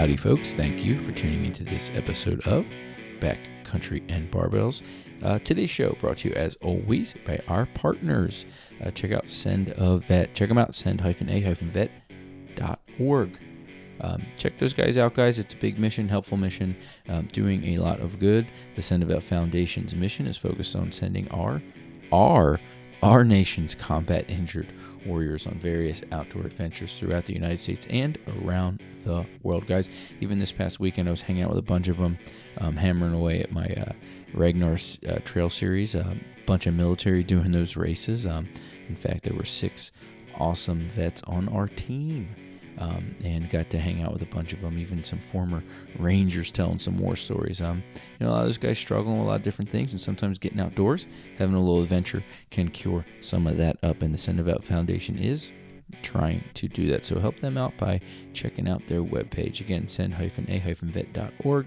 Howdy, folks. Thank you for tuning into this episode of Backcountry and Barbells. Uh, today's show brought to you, as always, by our partners. Uh, check out Send a Vet. Check them out, send-a-vet.org. Um, check those guys out, guys. It's a big mission, helpful mission, um, doing a lot of good. The Send a Vet Foundation's mission is focused on sending our, our, our nation's combat injured warriors on various outdoor adventures throughout the United States and around the world, guys. Even this past weekend, I was hanging out with a bunch of them, um, hammering away at my uh, Ragnar's uh, Trail Series. A bunch of military doing those races. Um, in fact, there were six awesome vets on our team um, and got to hang out with a bunch of them, even some former Rangers telling some war stories. Um, you know, a lot of those guys struggling with a lot of different things, and sometimes getting outdoors, having a little adventure can cure some of that up. And the Send a Vet Foundation is trying to do that. So help them out by checking out their webpage. Again, send-a-vet.org.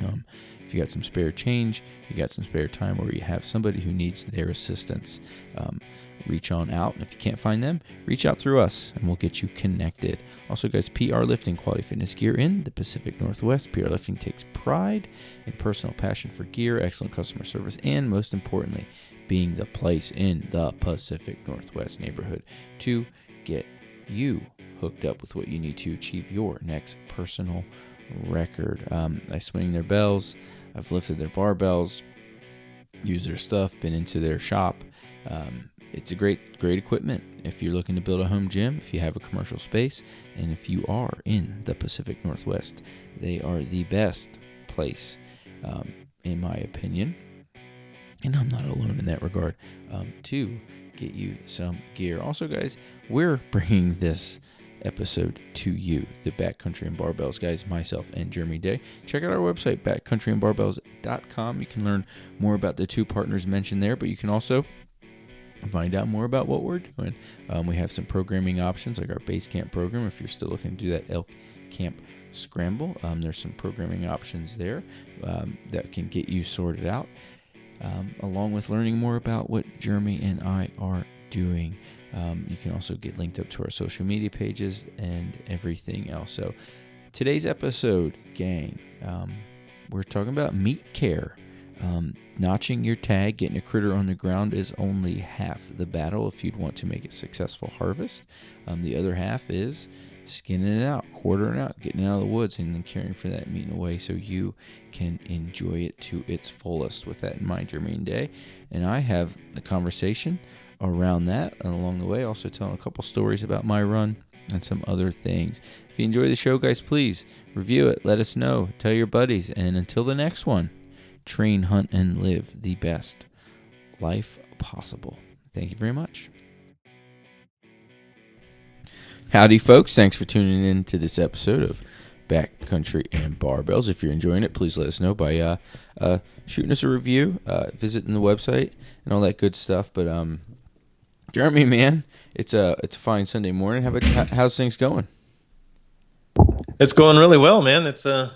Um, if you got some spare change, you got some spare time, or you have somebody who needs their assistance, um, reach on out. And if you can't find them, reach out through us and we'll get you connected. Also, guys, PR Lifting Quality Fitness Gear in the Pacific Northwest. PR Lifting takes pride in personal passion for gear, excellent customer service, and most importantly, being the place in the Pacific Northwest neighborhood to get you hooked up with what you need to achieve your next personal record. Um, I swing their bells. I've lifted their barbells, used their stuff, been into their shop. Um, it's a great, great equipment if you're looking to build a home gym, if you have a commercial space, and if you are in the Pacific Northwest. They are the best place, um, in my opinion. And I'm not alone in that regard, um, to get you some gear. Also, guys, we're bringing this episode to you, the Backcountry and Barbells guys, myself and Jeremy Day. Check out our website, backcountryandbarbells.com. You can learn more about the two partners mentioned there, but you can also find out more about what we're doing. Um, we have some programming options like our base camp program if you're still looking to do that elk camp scramble. Um, there's some programming options there um, that can get you sorted out, um, along with learning more about what Jeremy and I are doing. Um, you can also get linked up to our social media pages and everything else. So, today's episode, gang, um, we're talking about meat care. Um, notching your tag, getting a critter on the ground is only half the battle if you'd want to make a successful harvest. Um, the other half is skinning it out, quartering it out, getting out of the woods, and then caring for that meat in a way so you can enjoy it to its fullest. With that in mind, Jeremy Day and I have a conversation around that and along the way also telling a couple stories about my run and some other things if you enjoy the show guys please review it let us know tell your buddies and until the next one train hunt and live the best life possible thank you very much howdy folks thanks for tuning in to this episode of backcountry and barbells if you're enjoying it please let us know by uh, uh, shooting us a review uh, visiting the website and all that good stuff but um Jeremy, man, it's a it's a fine Sunday morning. How about how's things going? It's going really well, man. It's a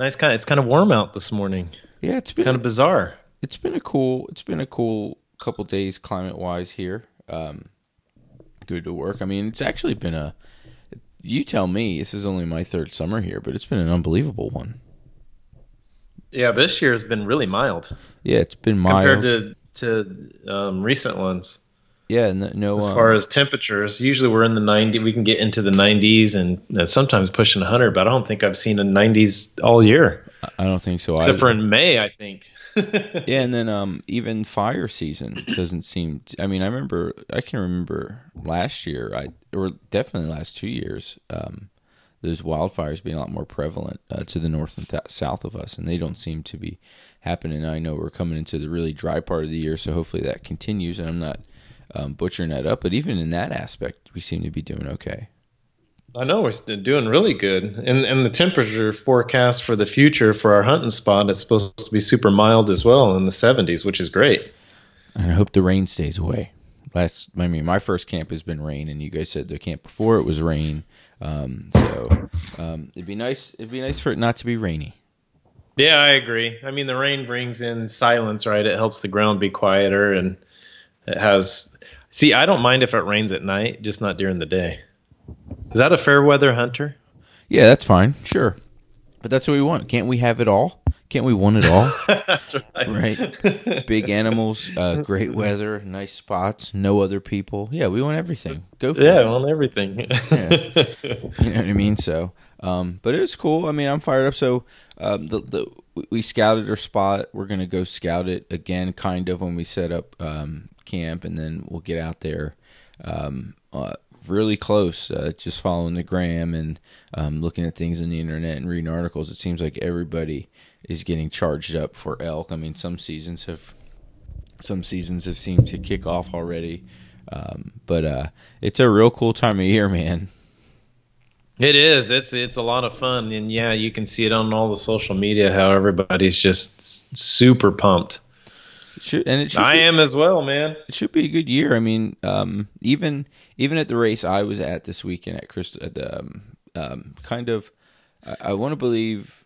nice kind. It's kind of warm out this morning. Yeah, it's been kind of bizarre. It's been a cool. It's been a cool couple days climate wise here. Um, good to work. I mean, it's actually been a. You tell me. This is only my third summer here, but it's been an unbelievable one. Yeah, this year has been really mild. Yeah, it's been mild compared to to um, recent ones. Yeah, no. no as far um, as temperatures, usually we're in the 90. We can get into the 90s and uh, sometimes pushing 100, but I don't think I've seen a 90s all year. I don't think so. Except either. for in May, I think. yeah, and then um, even fire season doesn't seem. I mean, I remember. I can remember last year. I or definitely last two years. Um, those wildfires being a lot more prevalent uh, to the north and th- south of us, and they don't seem to be happening. I know we're coming into the really dry part of the year, so hopefully that continues. And I'm not um, butchering that up. But even in that aspect, we seem to be doing okay. I know we're doing really good, and and the temperature forecast for the future for our hunting spot is supposed to be super mild as well in the 70s, which is great. And I hope the rain stays away. Last, I mean, my first camp has been rain, and you guys said the camp before it was rain. Um, so um, it'd be nice. It'd be nice for it not to be rainy. Yeah, I agree. I mean, the rain brings in silence, right? It helps the ground be quieter, and it has See, I don't mind if it rains at night, just not during the day. Is that a fair weather hunter? Yeah, that's fine. Sure. But that's what we want. Can't we have it all? Can't we want it all? That's right. right. Big animals, uh, great weather, nice spots, no other people. Yeah, we want everything. Go for it. Yeah, it. on everything. You know what I mean? So, um, but it was cool. I mean, I'm fired up. So, um, the the we- scouted our spot. We're gonna go scout it again, kind of when we set up um, camp, and then we'll get out there. Um, uh, really close, uh, just following the gram and um, looking at things on the internet and reading articles. It seems like everybody is getting charged up for elk. I mean, some seasons have some seasons have seemed to kick off already. Um, but uh, it's a real cool time of year, man. It is. It's it's a lot of fun, and yeah, you can see it on all the social media how everybody's just super pumped. It should, and it should I be, am as well, man. it should be a good year. I mean, um, even even at the race I was at this weekend at Chris, at um, um, kind of, I, I want to believe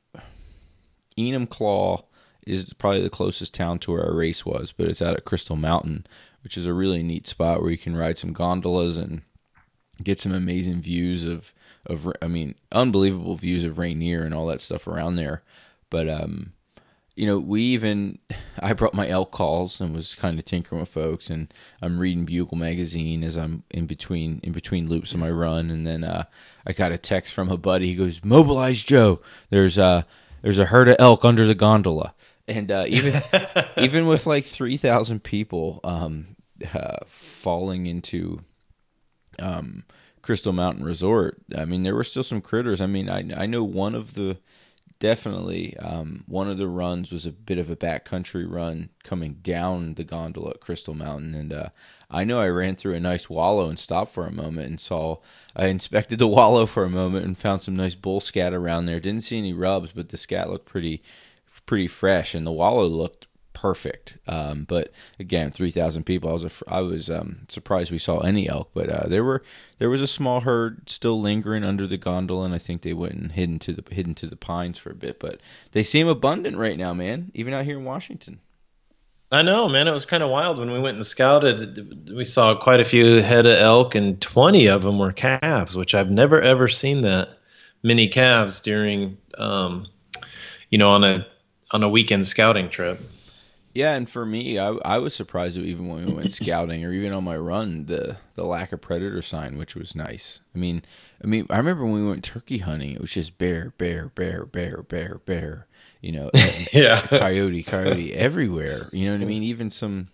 Enumclaw is probably the closest town to where our race was, but it's out at Crystal Mountain, which is a really neat spot where you can ride some gondolas and get some amazing views of of I mean unbelievable views of Rainier and all that stuff around there. But um, you know, we even I brought my elk calls and was kind of tinkering with folks, and I'm reading Bugle magazine as I'm in between in between loops of my run, and then uh, I got a text from a buddy. He goes, "Mobilize Joe. There's a there's a herd of elk under the gondola." And uh, even even with like three thousand people um, uh, falling into um, Crystal Mountain Resort. I mean, there were still some critters. I mean, I I know one of the definitely um, one of the runs was a bit of a backcountry run coming down the gondola at Crystal Mountain, and uh, I know I ran through a nice wallow and stopped for a moment and saw. I inspected the wallow for a moment and found some nice bull scat around there. Didn't see any rubs, but the scat looked pretty pretty fresh, and the wallow looked perfect. Um, but again, three thousand people. I was af- I was um, surprised we saw any elk, but uh, there were there was a small herd still lingering under the gondola, and I think they went and hidden to the hidden to the pines for a bit. But they seem abundant right now, man. Even out here in Washington. I know, man. It was kind of wild when we went and scouted. We saw quite a few head of elk, and 20 of them were calves, which I've never ever seen that many calves during, um, you know, on a on a weekend scouting trip. Yeah, and for me, I, I was surprised even when we went scouting or even on my run, the the lack of predator sign, which was nice. I mean, I mean, I remember when we went turkey hunting, it was just bear, bear, bear, bear, bear, bear. You know, Yeah. coyote, coyote everywhere. You know what I mean? Even some,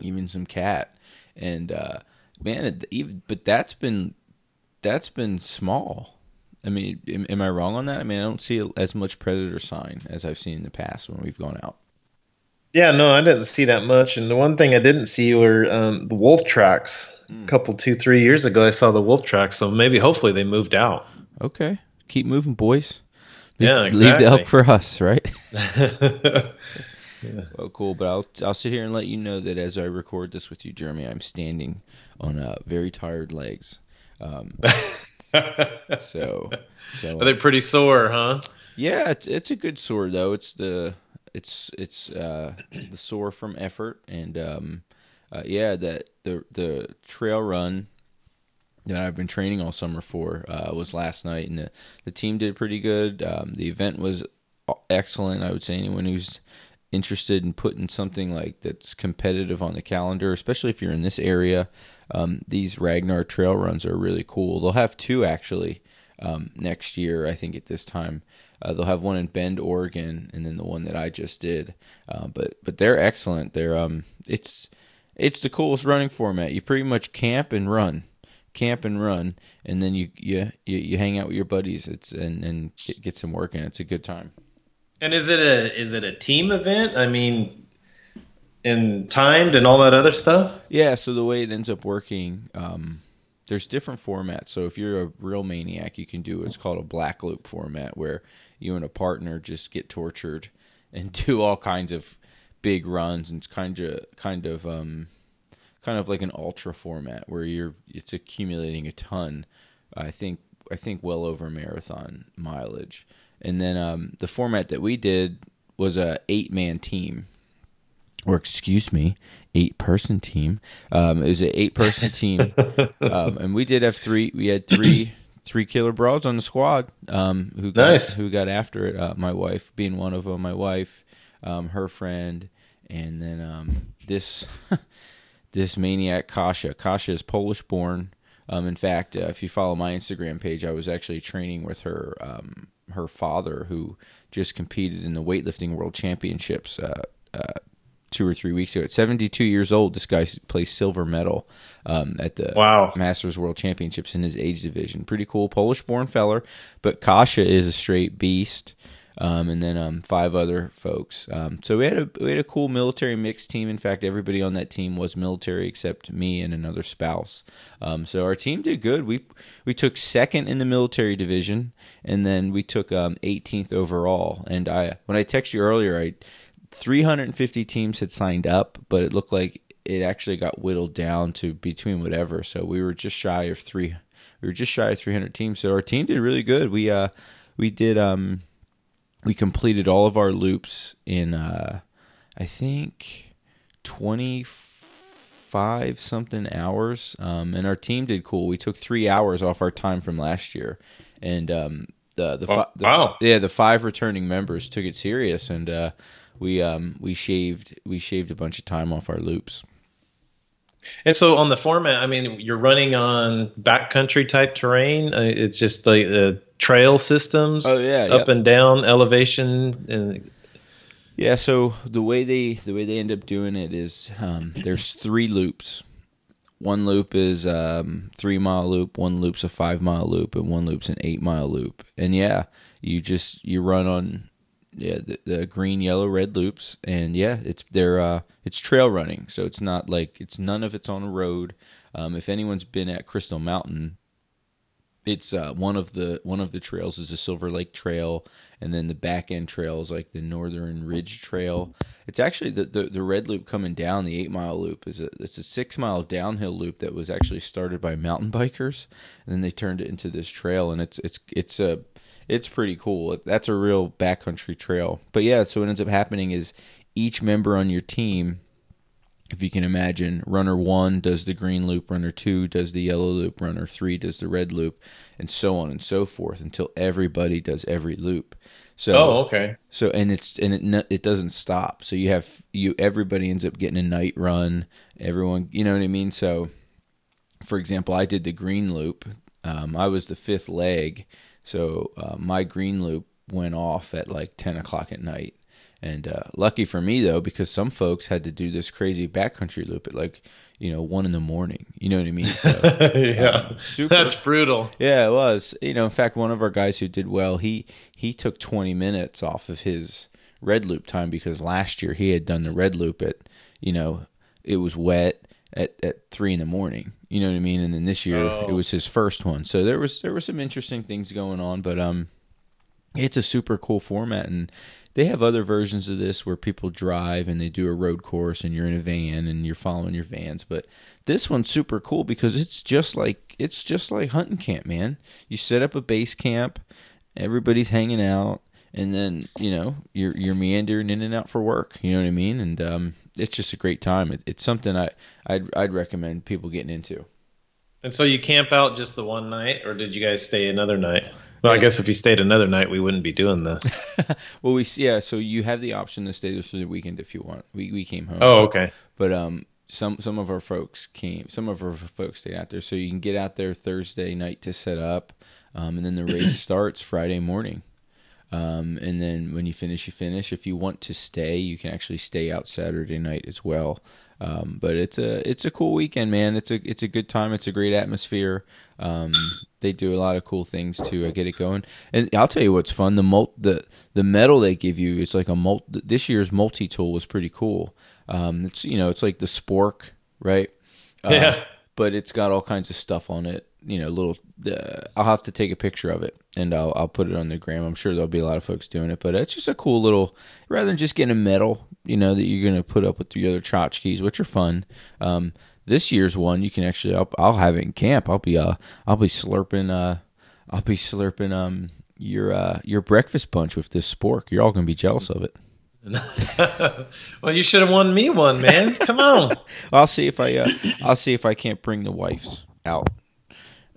even some cat. And uh, man, it, even, but that's been that's been small. I mean, am, am I wrong on that? I mean, I don't see as much predator sign as I've seen in the past when we've gone out. Yeah, no, I didn't see that much. And the one thing I didn't see were um, the wolf tracks. A couple, two, three years ago, I saw the wolf tracks. So maybe, hopefully, they moved out. Okay, keep moving, boys. Leave, Yeah, leave the elk for us, right? Well, cool. But I'll I'll sit here and let you know that as I record this with you, Jeremy, I'm standing on uh, very tired legs. Um, so, so Are they pretty sore, huh? yeah, it's it's a good sore though. It's the it's it's uh, the sore from effort and um, uh, yeah, that the the trail run that I've been training all summer for uh, was last night, and the the team did pretty good. Um, the event was excellent. I would say anyone who's interested in putting something like that's competitive on the calendar, especially if you're in this area, um, these Ragnar trail runs are really cool. They'll have two actually um, next year, I think at this time. Uh, they'll have one in Bend, Oregon, and then the one that I just did. Uh, but but they're excellent. They're um it's it's the coolest running format. You pretty much camp and run, camp and run, and then you you you, you hang out with your buddies. It's and and get, get some work in. It's a good time. And is it a is it a team event? I mean, and timed and all that other stuff. Yeah, so the way it ends up working, um, there's different formats. So if you're a real maniac, you can do what's called a black loop format, where you and a partner just get tortured and do all kinds of big runs, and it's kind of kind of um, kind of like an ultra format where you're it's accumulating a ton. I think I think well over marathon mileage, and then um, the format that we did was a eight man team or excuse me, eight person team. Um, it was an eight person team, um, and we did have three. We had three three killer broads on the squad. Um, who got, Nice. who got after it? Uh, my wife being one of them. My wife, um, her friend, and then um, this this maniac Kasha. Kasha is Polish born. Um, in fact, uh, if you follow my Instagram page, I was actually training with her um, her father, who just competed in the weightlifting world championships uh, uh, two or three weeks ago. At 72 years old, this guy plays silver medal um, at the Wow. Masters World Championships in his age division. Pretty cool, Polish born feller, but Kasha is a straight beast. Um, and then um, five other folks. Um, so we had a we had a cool military mixed team. In fact, everybody on that team was military except me and another spouse. Um, so our team did good. We we took second in the military division, and then we took um, 18th overall. And I when I texted you earlier, I 350 teams had signed up, but it looked like it actually got whittled down to between whatever. So we were just shy of three. We were just shy of 300 teams. So our team did really good. We uh we did um we completed all of our loops in uh I think 25 something hours. Um and our team did cool. We took 3 hours off our time from last year. And um the the, Oh, fi- the wow. yeah, the five returning members took it serious and uh we um we shaved we shaved a bunch of time off our loops. And so on the format, I mean, you're running on backcountry type terrain. Uh, it's just like the trail systems. Oh, yeah, up yep. and down elevation. And Yeah, so the way they the way they end up doing it is um, there's three loops. One loop is um, three mile loop, one loop's a five mile loop, and one loop's an eight mile loop. And yeah, you just you run on yeah the, the green, yellow, red loops, and yeah, it's they're uh, it's trail running, so it's not like it's none of it's on a road. Um, if anyone's been at Crystal Mountain, it's uh, one of the one of the trails is the Silver Lake Trail, and then the back end trail is like the Northern Ridge Trail. It's actually the, the, the red loop coming down the eight mile loop is a it's a six mile downhill loop that was actually started by mountain bikers, and then they turned it into this trail, and it's it's it's a it's pretty cool. That's a real backcountry trail. But yeah, so what ends up happening is each member on your team if you can imagine, runner one does the green loop, runner two does the yellow loop, runner three does the red loop, and so on and so forth until everybody does every loop. So, oh, okay. so and it's and it it doesn't stop. So you have you everybody ends up getting a night run. Everyone, you know what I mean. So, for example, I did the green loop. Um, I was the fifth leg, so uh, my green loop went off at like ten o'clock at night. And uh, lucky for me though, because some folks had to do this crazy backcountry loop at like you know one in the morning. You know what I mean? So, yeah, um, super- that's brutal. yeah, it was. You know, in fact, one of our guys who did well, he he took 20 minutes off of his red loop time because last year he had done the red loop at, you know, it was wet at at three in the morning. You know what I mean? And then this year Oh. it was his first one. So there was there were some interesting things going on, but um, it's a super cool format and. They have other versions of this where people drive and they do a road course and you're in a van and you're following your vans, but this one's super cool because it's just like it's just like hunting camp, man. You set up a base camp, everybody's hanging out, and then you know you're you're meandering in and out for work. You know what I mean? And um, it's just a great time. It, it's something I I'd, I'd recommend people getting into. And so you camp out just the one night, or did you guys stay another night? Well, I guess if you stayed another night, we wouldn't be doing this. Well, we yeah, so you have the option to stay there for the weekend if you want. We we came home. oh, okay. but um some some of our folks came some of our folks stayed out there so you can get out there thursday night to set up um, and then the race starts friday morning um, and then when you finish you finish. If you want to stay you can actually stay out saturday night as well. Um, but it's a it's a cool weekend man. It's a it's a good time. It's a great atmosphere. Um, they do a lot of cool things to uh, get it going. And i'll tell you what's fun. The mul- the the medal they give you it's like a mul- this year's multi tool was pretty cool. Um, it's you know it's like the spork right? Uh, Yeah. but it's got all kinds of stuff on it you know little uh, i'll have to take a picture of it and I'll, I'll put it on the gram i'm sure there'll be a lot of folks doing it but it's just a cool little rather than just getting a medal you know that you're going to put up with the other tchotchkes which are fun um, this year's one you can actually I'll, I'll have it in camp i'll be uh i'll be slurping uh i'll be slurping um your uh your breakfast punch with this spork you're all going to be jealous of it well, you should have won me one, man. Come on. I'll see if I uh, I'll see if I can't bring the wives out.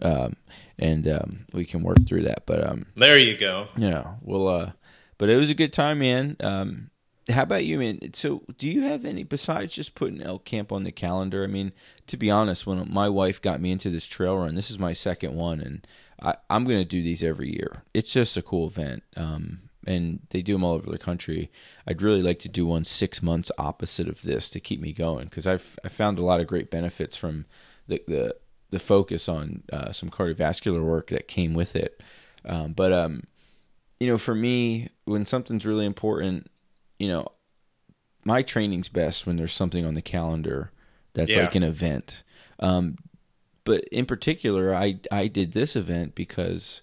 Um, and um, we can work through that. But um, there you go. Yeah, well, uh, but it was a good time, man. Um, how about you, man? So, do you have any besides just putting elk camp on the calendar? I mean, to be honest, when my wife got me into this trail run, this is my second one, and I, am going to do these every year. It's just a cool event, um, and they do them all over the country. I'd really like to do one six months opposite of this to keep me going because I've I found a lot of great benefits from the the, the focus on uh, some cardiovascular work that came with it. Um, but um, you know, for me, when something's really important you know, my training's best when there's something on the calendar that's yeah. like an event. Um, but in particular, I I did this event because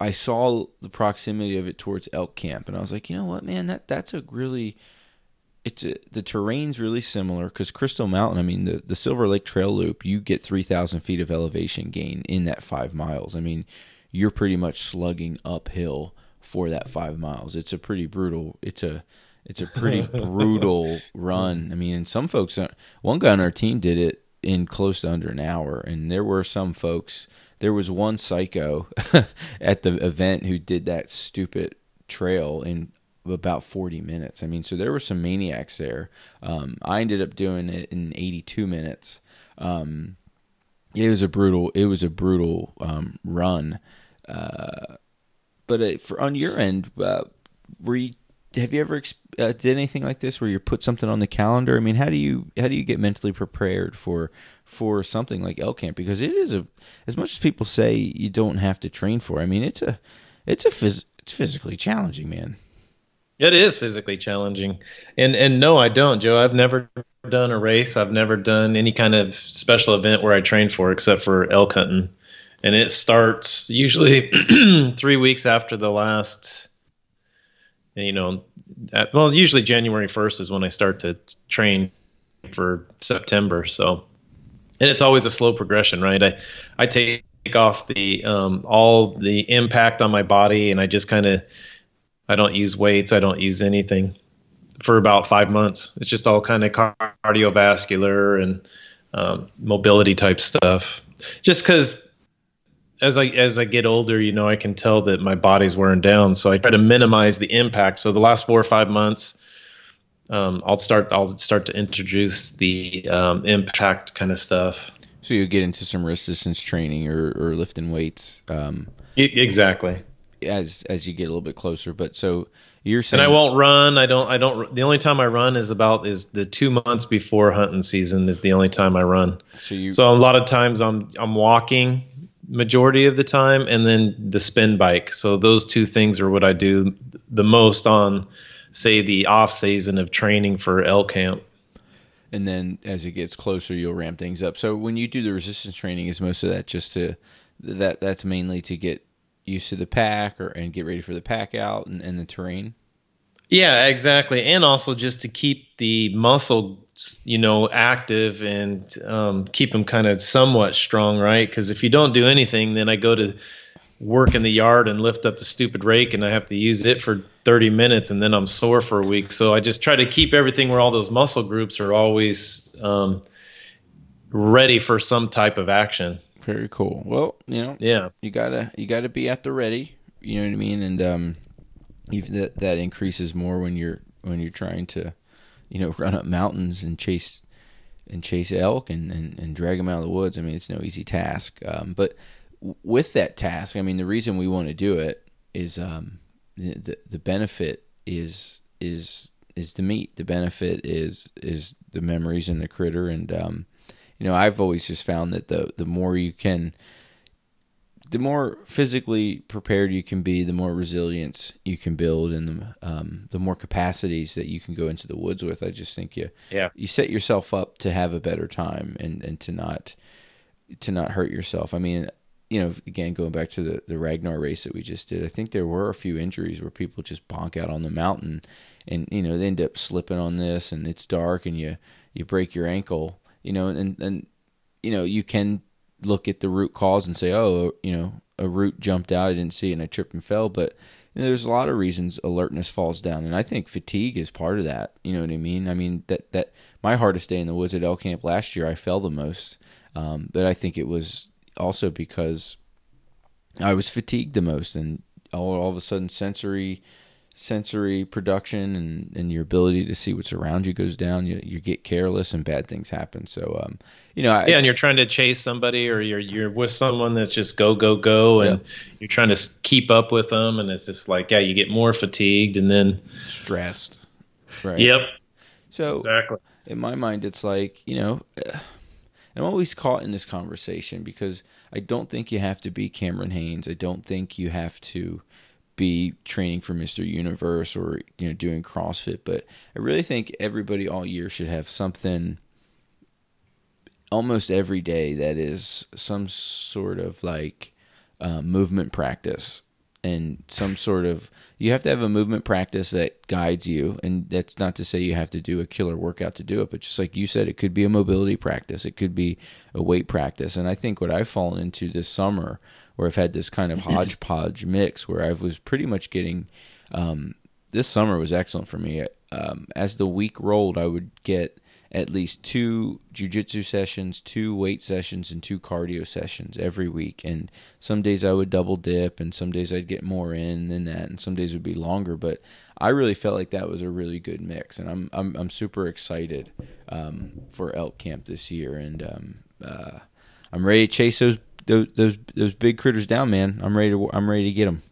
I saw the proximity of it towards elk camp, and I was like, you know what, man, that that's a really it's a, the terrain's really similar because Crystal Mountain. I mean, the the Silver Lake Trail Loop, you get three thousand feet of elevation gain in that five miles. I mean, you're pretty much slugging uphill for that five miles. It's a pretty brutal. It's a it's a pretty brutal run. I mean, and some folks, uh, one guy on our team did it in close to under an hour, and there were some folks. There was one psycho at the event who did that stupid trail in about 40 minutes. I mean, so there were some maniacs there. Um, I ended up doing it in 82 minutes. Um, it was a brutal. It was a brutal um, run. Uh, but uh, for on your end, uh, were you have you ever uh, did anything like this where you put something on the calendar? I mean, how do you how do you get mentally prepared for for something like elk camp? Because it is a as much as people say you don't have to train for. I mean, it's a it's a phys, it's physically challenging, man. It is physically challenging, and and no, I don't, Joe. I've never done a race. I've never done any kind of special event where I train for, except for elk hunting, and it starts usually three weeks after the last you know, at, well, usually January 1st is when I start to train for September. So, and it's always a slow progression, right? I, I take off the, um, all the impact on my body and I just kind of, I don't use weights. I don't use anything for about five months. It's just all kind of cardiovascular and um, mobility type stuff. Just because as I as I get older, you know, I can tell that my body's wearing down. So I try to minimize the impact. So the last four or five months, um, I'll start I'll start to introduce the um, impact kind of stuff. So you get into some resistance training or, or lifting weights. Um, exactly. As as you get a little bit closer, but so you're saying, and I won't run. I don't. I don't. The only time I run is about is the two months before hunting season is the only time I run. So you. So a lot of times I'm I'm walking majority of the time, and then the spin bike. So those two things are what I do the most on, say, the off season of training for elk camp. And then as it gets closer, you'll ramp things up. So when you do the resistance training, is most of that just to that that's mainly to get used to the pack or and get ready for the pack out and, and the terrain. Yeah, exactly, and also just to keep the muscle you know active and um, keep them kind of somewhat strong right? Because if you don't do anything then i go to work in the yard and lift up the stupid rake and i have to use it for 30 minutes and then i'm sore for a week. So i just try to keep everything where all those muscle groups are always um, ready for some type of action very cool well you know yeah you gotta you gotta be at the ready you know what i mean and um even that that increases more when you're when you're trying to you know, run up mountains and chase and chase elk and, and, and drag them out of the woods. I mean, it's no easy task. Um, but with that task, I mean, the reason we want to do it is um, the, the, the benefit is is is the meat. The benefit is is the memories and the critter. And um, you know, I've always just found that the the more you can the more physically prepared you can be, the more resilience you can build, and the, um, the more capacities that you can go into the woods with. I just think you yeah. you set yourself up to have a better time and, and to not to not hurt yourself. I mean, you know, again going back to the the Ragnar race that we just did, I think there were a few injuries where people just bonk out on the mountain, and you know they end up slipping on this, and it's dark, and you you break your ankle, you know, and and you know you can look at the root cause and say, oh, you know, a root jumped out, I didn't see it, and I tripped and fell. But there's a lot of reasons alertness falls down, and I think fatigue is part of that. You know what I mean? I mean that that my hardest day in the woods at elk camp last year, I fell the most, um, but I think it was also because I was fatigued the most, and all all of a sudden sensory sensory production and, and your ability to see what's around you goes down. You, you get careless and bad things happen. So, um, you know, yeah, and you're trying to chase somebody or you're, you're with someone that's just go, go, go. And yeah. you're trying to keep up with them. And it's just like, yeah, you get more fatigued and then stressed. Right. Yep. So exactly in my mind, it's like, you know, I'm always caught in this conversation because I don't think you have to be Cameron Hanes. I don't think you have to, be training for Mr. Universe or you know doing CrossFit, but I really think everybody all year should have something almost every day that is some sort of like uh, movement practice and some sort of you have to have a movement practice that guides you and that's not to say you have to do a killer workout to do it but just like you said it could be a mobility practice it could be a weight practice and i think what i've fallen into this summer where I've had this kind of hodgepodge mix where I was pretty much getting. Um, this summer was excellent for me. Um, as the week rolled, I would get at least two jujitsu sessions, two weight sessions, and two cardio sessions every week. And some days I would double dip, and some days I'd get more in than that, and some days would be longer. But I really felt like that was a really good mix, and I'm I'm I'm super excited um, for Elk Camp this year, and um, uh, I'm ready to chase those those those those big critters down, man. I'm ready to I'm ready to get them.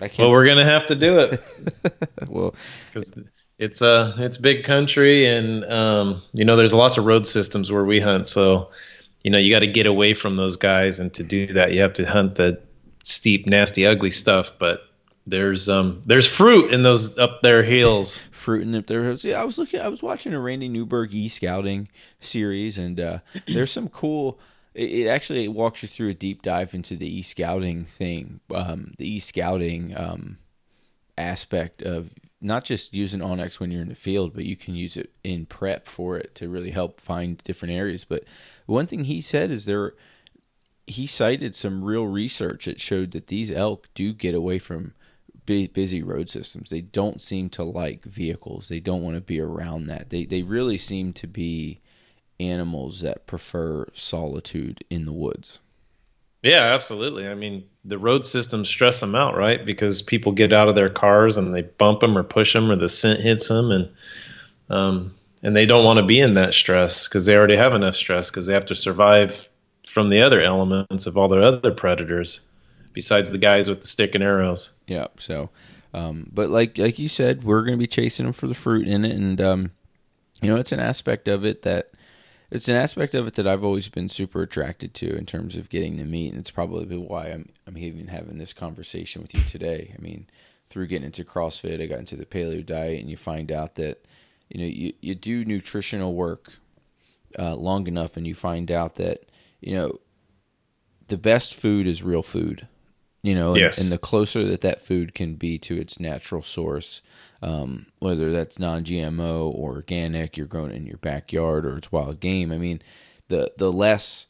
I can't well, we're gonna have to do it. well, because it's uh it's big country, and um you know there's lots of road systems where we hunt, so you know you got to get away from those guys, and to do that you have to hunt the steep, nasty, ugly stuff. But there's um there's fruit in those up there hills. fruit in up there hills. Yeah, I was looking. I was watching a Randy Newberg e scouting series, and uh, there's some cool it, it actually walks you through a deep dive into the e scouting thing, um, the e scouting um, aspect of not just using onX when you're in the field, but you can use it in prep for it to really help find different areas. But one thing he said is there, he cited some real research that showed that these elk do get away from busy road systems. They don't seem to like vehicles. They don't want to be around that. They they really seem to be animals that prefer solitude in the woods. Yeah, absolutely. I mean, the road systems stress them out, right? Because people get out of their cars and they bump them or push them, or the scent hits them, and um, and they don't want to be in that stress because they already have enough stress because they have to survive from the other elements of all their other predators, besides the guys with the stick and arrows. Yeah. So, um, but like like you said, we're going to be chasing them for the fruit in it, and um, you know, it's an aspect of it that it's an aspect of it that I've always been super attracted to in terms of getting the meat, and it's probably why I'm I'm even having this conversation with you today. I mean, through getting into CrossFit, I got into the paleo diet, and you find out that you know you you do nutritional work uh, long enough, and you find out that you know the best food is real food. You know, yes. and, and the closer that that food can be to its natural source, um, whether that's non-GMO or organic, you're growing in your backyard, or it's wild game. I mean, the the less,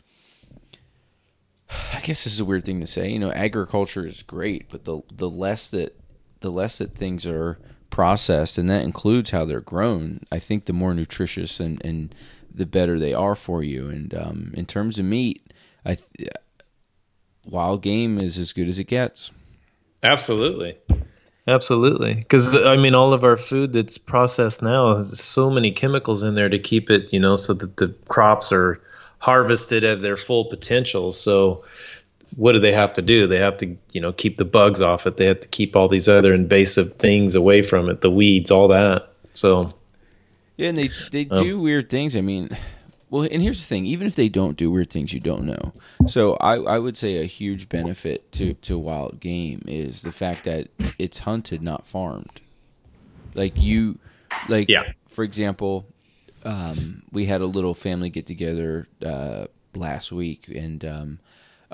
I guess this is a weird thing to say. You know, agriculture is great, but the the less that the less that things are processed, and that includes how they're grown. I think the more nutritious and and the better they are for you. And um, in terms of meat, I th- wild game is as good as it gets. Absolutely. Absolutely, because I mean, all of our food that's processed now has so many chemicals in there to keep it, you know, so that the crops are harvested at their full potential. So, what do they have to do? They have to, you know, keep the bugs off it. They have to keep all these other invasive things away from it, the weeds, all that. So, yeah, and they they um, do weird things. I mean, well, and here's the thing: even if they don't do weird things, you don't know. So I, I would say a huge benefit to to wild game is the fact that it's hunted, not farmed. Like you, like yeah. For example, um, we had a little family get together uh, last week, and um,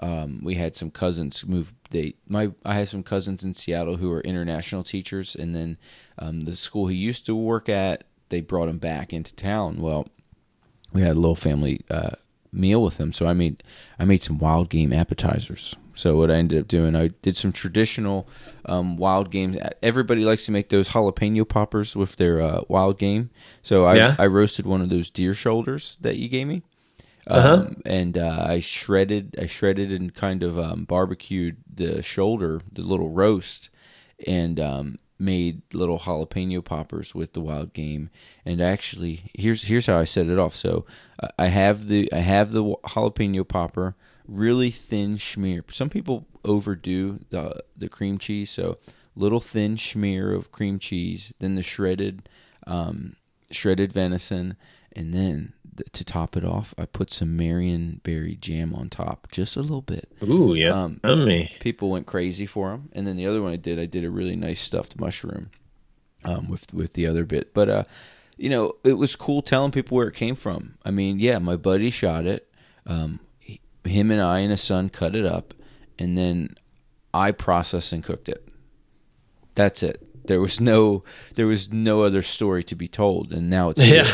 um, we had some cousins move. They my I had some cousins in Seattle who are international teachers, and then um, the school he used to work at, they brought him back into town. Well we had a little family uh, meal with them. So I made I made some wild game appetizers. So what I ended up doing, I did some traditional um, wild games. Everybody likes to make those jalapeno poppers with their uh, wild game. So I, yeah. I roasted one of those deer shoulders that you gave me. Uh-huh. Um, and uh, I shredded, I shredded and kind of um, barbecued the shoulder, the little roast, and um, made little jalapeno poppers with the wild game. And actually, here's here's how I set it off. So uh, I have the I have the jalapeno popper, really thin schmear. Some people overdo the the cream cheese, so little thin schmear of cream cheese, then the shredded um, shredded venison, and then th- to top it off, I put some Marionberry jam on top, just a little bit. Ooh, yeah. Um, Yummy. People went crazy for them, and then the other one I did, I did a really nice stuffed mushroom um, with with the other bit. But uh, you know, it was cool telling people where it came from. I mean, yeah, my buddy shot it. Um, he, him and I and his son cut it up, and then I processed and cooked it. That's it. There was no there was no other story to be told, and now it's here.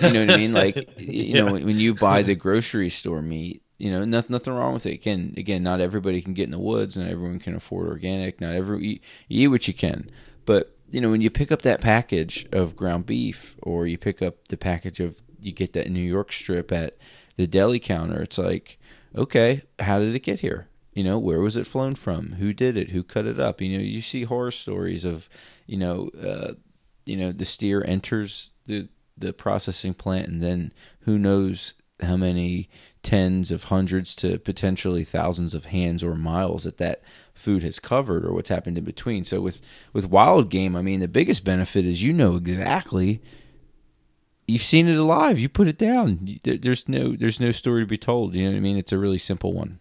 Yeah. you know what I mean. Like you know Yeah. when you buy the grocery store meat, you know nothing nothing wrong with it. Again, again, not everybody can get in the woods, not everyone can afford organic. Not every you, you eat what you can, but you know when you pick up that package of ground beef, or you pick up the package of you get that New York strip at the deli counter, it's like okay, how did it get here? You know, where was it flown from? Who did it? Who cut it up? You know, you see horror stories of, you know, uh, you know, the steer enters the the processing plant, and then who knows how many tens of hundreds to potentially thousands of hands or miles that that food has covered or what's happened in between. So with with wild game, I mean, the biggest benefit is you know exactly you've seen it alive. You put it down. There's no there's no story to be told. You know what I mean? It's a really simple one.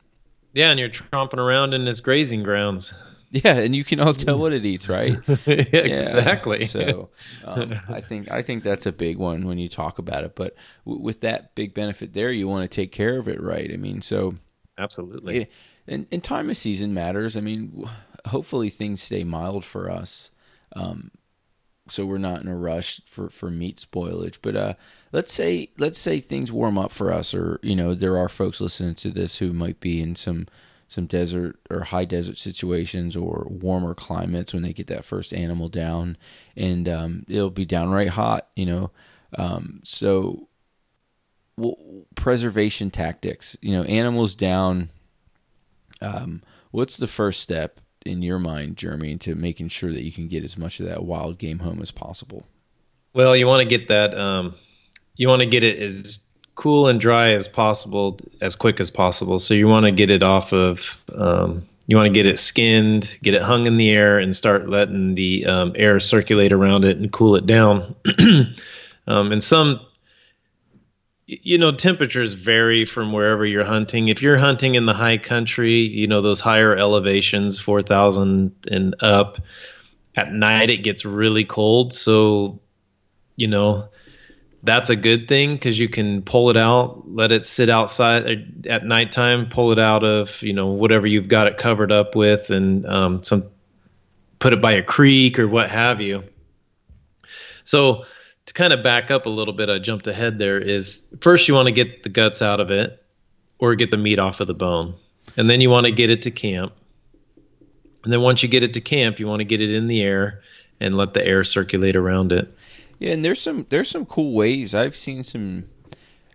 Yeah, and you're tromping around in his grazing grounds. Yeah, and you can all tell what it eats, right? Yeah, exactly. So um, I think I think that's a big one when you talk about it. But w- with that big benefit there, you want to take care of it right. I mean, so Absolutely. and, and time of season matters. I mean, w- hopefully things stay mild for us, um, so we're not in a rush for, for meat spoilage. But uh, let's say let's say things warm up for us, or you know, there are folks listening to this who might be in some some desert or high desert situations or warmer climates when they get that first animal down, and um, it'll be downright hot. You know, um, so well, preservation tactics. You know, animals down. Um, what's the first step in your mind, Jeremy, to making sure that you can get as much of that wild game home as possible? Well, you want to get that. Um, you want to get it as cool and dry as possible, as quick as possible. So you want to get it off of. Um, you want to get it skinned, get it hung in the air, and start letting the um, air circulate around it and cool it down. um, and some, you know, temperatures vary from wherever you're hunting. If you're hunting in the high country, you know those higher elevations, four thousand and up. At night, it gets really cold, so you know that's a good thing because you can pull it out let it sit outside uh, at nighttime pull it out of you know whatever you've got it covered up with and um, some put it by a creek or what have you so to kind of back up a little bit i jumped ahead there is first you want to get the guts out of it or get the meat off of the bone and then you want to get it to camp and then once you get it to camp you want to get it in the air and let the air circulate around it Yeah, and there's some there's some cool ways. I've seen some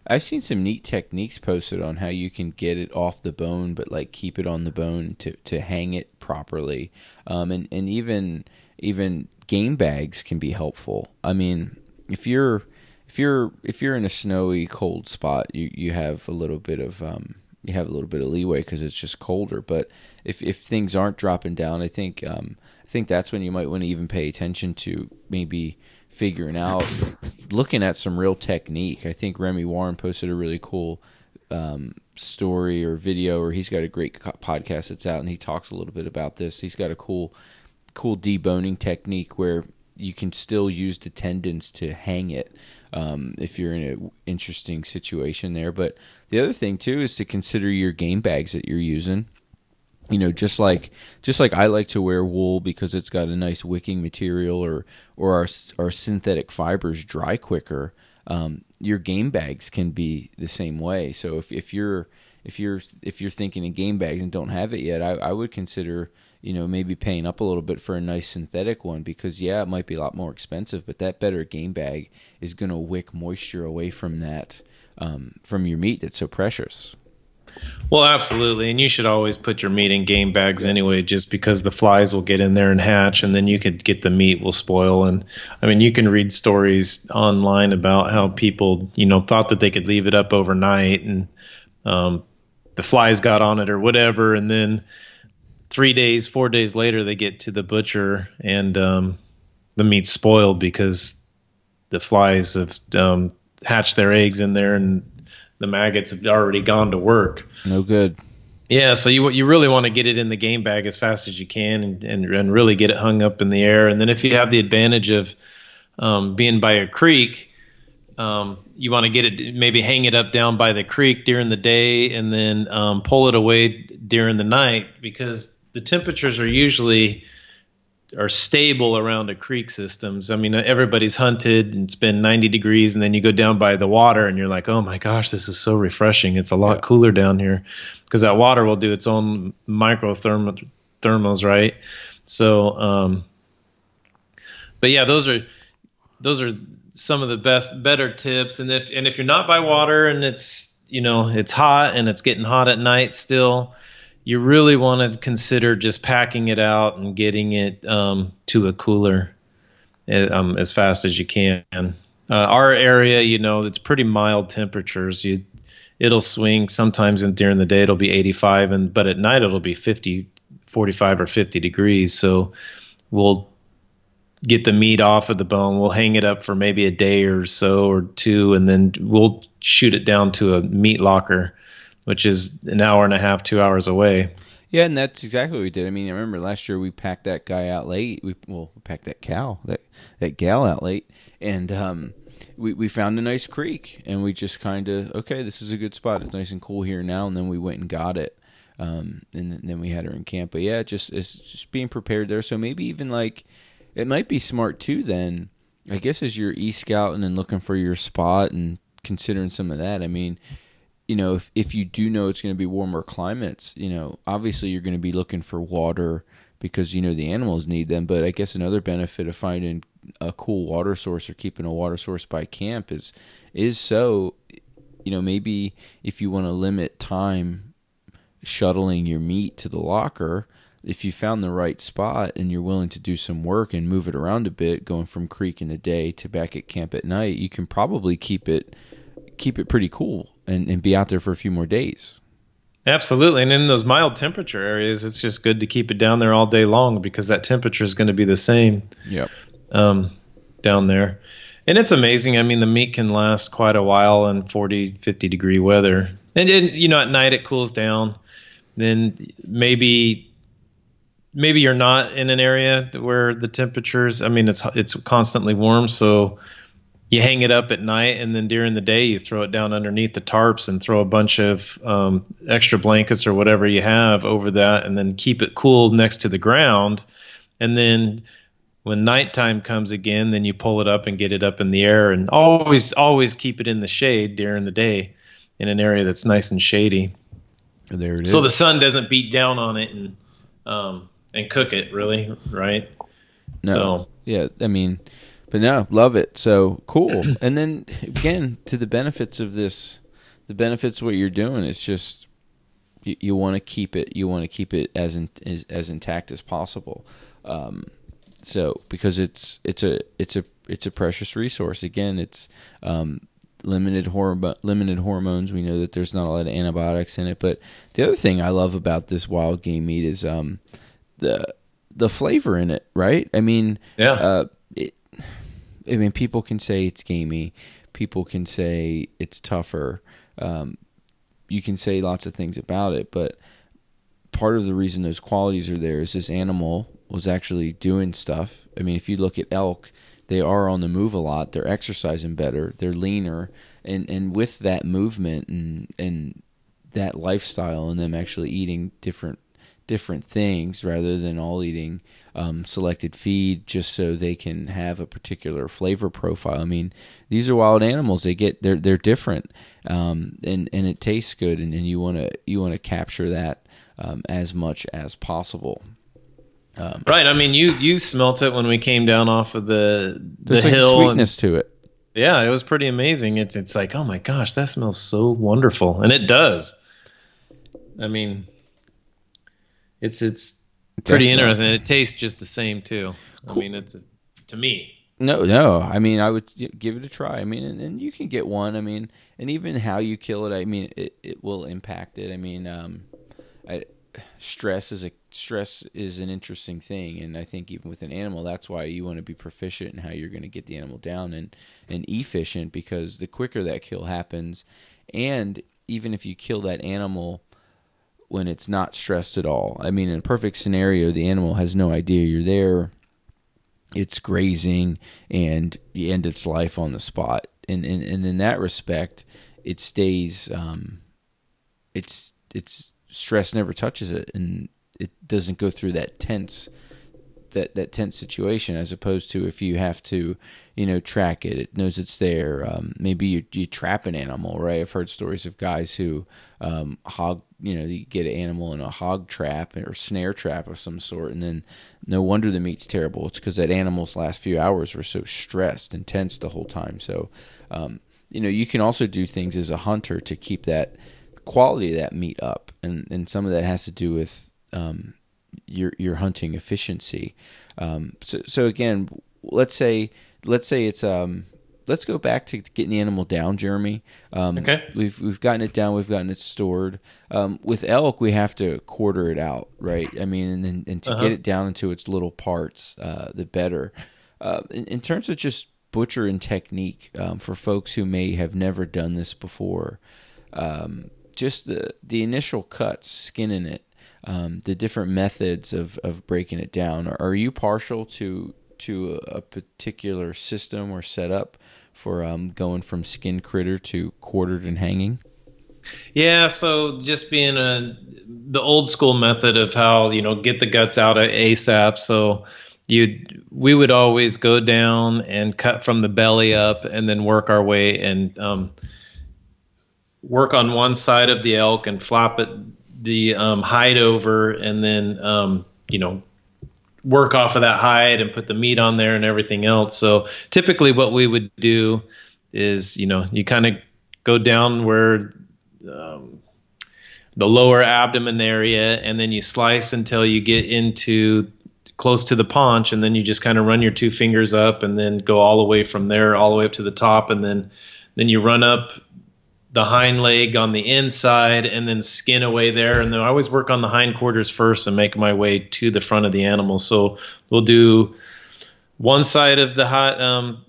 I've seen some neat techniques posted on how you can get it off the bone, but like keep it on the bone to, to hang it properly. Um, and and even even game bags can be helpful. I mean, if you're if you're if you're in a snowy cold spot, you you have a little bit of um, you have a little bit of leeway because it's just colder. But if if things aren't dropping down, I think um, I think that's when you might want to even pay attention to maybe figuring out, looking at some real technique. I think Remy Warren posted a really cool um, story or video, or he's got a great co- podcast that's out, and he talks a little bit about this. He's got a cool, cool deboning technique where you can still use the tendons to hang it um, if you're in an interesting situation there. But the other thing too is to consider your game bags that you're using you know just like just like I like to wear wool because it's got a nice wicking material or or our our synthetic fibers dry quicker um, your game bags can be the same way so if, if you're if you're if you're thinking in game bags and don't have it yet I, I would consider you know maybe paying up a little bit for a nice synthetic one because yeah it might be a lot more expensive but that better game bag is going to wick moisture away from that um, from your meat that's so precious. Well, absolutely, and you should always put your meat in game bags anyway, just because the flies will get in there and hatch, and then you could get the meat will spoil. And I mean, you can read stories online about how people, you know, thought that they could leave it up overnight, and um, the flies got on it or whatever, and then three days, four days later, they get to the butcher and um, the meat's spoiled because the flies have um, hatched their eggs in there and the maggots have already gone to work. No good. Yeah, so you you really want to get it in the game bag as fast as you can and, and, and really get it hung up in the air. And then if you have the advantage of um, being by a creek, um, you want to get it maybe hang it up down by the creek during the day and then um, pull it away during the night because the temperatures are usually are stable around a creek systems. I mean, everybody's hunted and it's been 90 degrees, and then you go down by the water and you're like, oh my gosh, this is so refreshing. It's a lot yeah. cooler down here because that water will do its own microthermals, right? So, um, but yeah, those are those are some of the best, better tips. And if and if you're not by water and it's you know it's hot and it's getting hot at night still you really want to consider just packing it out and getting it um, to a cooler eh, um, as fast as you can. Uh, our area, you know, it's pretty mild temperatures. You, it'll swing sometimes and during the day it'll be 85, and but at night it'll be 50, 45 or 50 degrees. So we'll get the meat off of the bone. We'll hang it up for maybe a day or so or two, and then we'll shoot it down to a meat locker which is an hour and a half, two hours away. Yeah, and that's exactly what we did. I mean, I remember last year we packed that guy out late. We well, we packed that cow, that that gal out late, and um, we we found a nice creek, and we just kind of okay, this is a good spot. It's nice and cool here now, and then we went and got it, um, and then we had her in camp. But yeah, just it's just being prepared there. So maybe even like it might be smart too. Then I guess as you're e scouting and looking for your spot and considering some of that, I mean you know, if if you do know it's going to be warmer climates, you know, obviously you're going to be looking for water because you know the animals need them. But I guess another benefit of finding a cool water source or keeping a water source by camp is is so, you know, maybe if you want to limit time shuttling your meat to the locker, if you found the right spot and you're willing to do some work and move it around a bit, going from creek in the day to back at camp at night, you can probably keep it keep it pretty cool and, and be out there for a few more days. Absolutely. And in those mild temperature areas, it's just good to keep it down there all day long because that temperature is going to be the same yep. um, down there. And it's amazing. I mean, the meat can last quite a while in 40, 50 degree weather. And, and you know, at night it cools down. Then maybe maybe you're not in an area where the temperatures i mean it's it's constantly warm so you hang it up at night and then during the day you throw it down underneath the tarps and throw a bunch of um, extra blankets or whatever you have over that and then keep it cool next to the ground. And then when nighttime comes again then you pull it up and get it up in the air and always always keep it in the shade during the day in an area that's nice and shady. There it so is. the sun doesn't beat down on it and um, and cook it really right? No. So, yeah i mean but no, love it. So cool. and then again, to the benefits of this, the benefits of what you're doing, it's just you, you want to keep it. You want to keep it as, in, as as intact as possible. Um, so because it's it's a it's a it's a precious resource. Again, it's um, limited hormone limited hormones. We know that there's not a lot of antibiotics in it. But the other thing I love about this wild game meat is um, the the flavor in it. Right? I mean, yeah. Uh, it, I mean, people can say it's gamey. People can say it's tougher. Um, you can say lots of things about it, but part of the reason those qualities are there is this animal was actually doing stuff. I mean, if you look at elk, they are on the move a lot. They're exercising better. They're leaner, and and with that movement and and that lifestyle, and them actually eating different different things rather than all eating um, selected feed just so they can have a particular flavor profile. I mean, these are wild animals. They get they're they're different, um, and and it tastes good, and, and you want to you want to capture that um, as much as possible. Um, right. I mean, you you smelt it when we came down off of the the there's hill. Like sweetness and, to it. Yeah, it was pretty amazing. It's it's like, oh my gosh, that smells so wonderful, and it does. I mean, it's it's pretty Excellent. interesting. It tastes just the same too. Cool. I mean, it's to me. No, no. I mean, I would give it a try. I mean, and, and you can get one. I mean, and even how you kill it. I mean, it, it will impact it. I mean, um, I, stress is a stress is an interesting thing, and I think even with an animal, that's why you want to be proficient in how you're going to get the animal down and and efficient because the quicker that kill happens, and even if you kill that animal when it's not stressed at all. I mean, in a perfect scenario, the animal has no idea you're there. It's grazing and you end its life on the spot. And and, and in that respect it stays um it's it's stress never touches it. And it doesn't go through that tense that that tense situation as opposed to if you have to you know track it. It knows it's there. Um, maybe you, you trap an animal right? I've heard stories of guys who um, hog you know you get an animal in a hog trap or snare trap of some sort and then no wonder the meat's terrible. It's because that animal's last few hours were so stressed and tense the whole time. So um, you know you can also do things as a hunter to keep that quality of that meat up and and some of that has to do with um, your your hunting efficiency. Um, so so again, let's say let's say it's um let's go back to getting the animal down, Jeremy. Um, Okay. We've we've gotten it down. We've gotten it stored. Um, with elk, we have to quarter it out, right? I mean, and then and to Uh-huh. get it down into its little parts, uh, the better. Uh, in, in terms of just butcher and technique, um, for folks who may have never done this before, um, just the the initial cuts, skinning it, um, the different methods of, of breaking it down. Are, you partial to to a particular system or setup for um, going from skin critter to quartered and hanging? Yeah, so just being a the old school method of how you know get the guts out of ASAP. So you we would always go down and cut from the belly up, and then work our way and um, work on one side of the elk and flop it the um, hide over, and then um, you know work off of that hide and put the meat on there and everything else. So typically, what we would do is you know you kind of go down where um, the lower abdomen area, and then you slice until you get into close to the paunch, and then you just kind of run your two fingers up, and then go all the way from there, all the way up to the top, and then then you run up the hind leg on the inside, and then skin away there, and then I always work on the hind quarters first and make my way to the front of the animal. So we'll do one side of the hot um,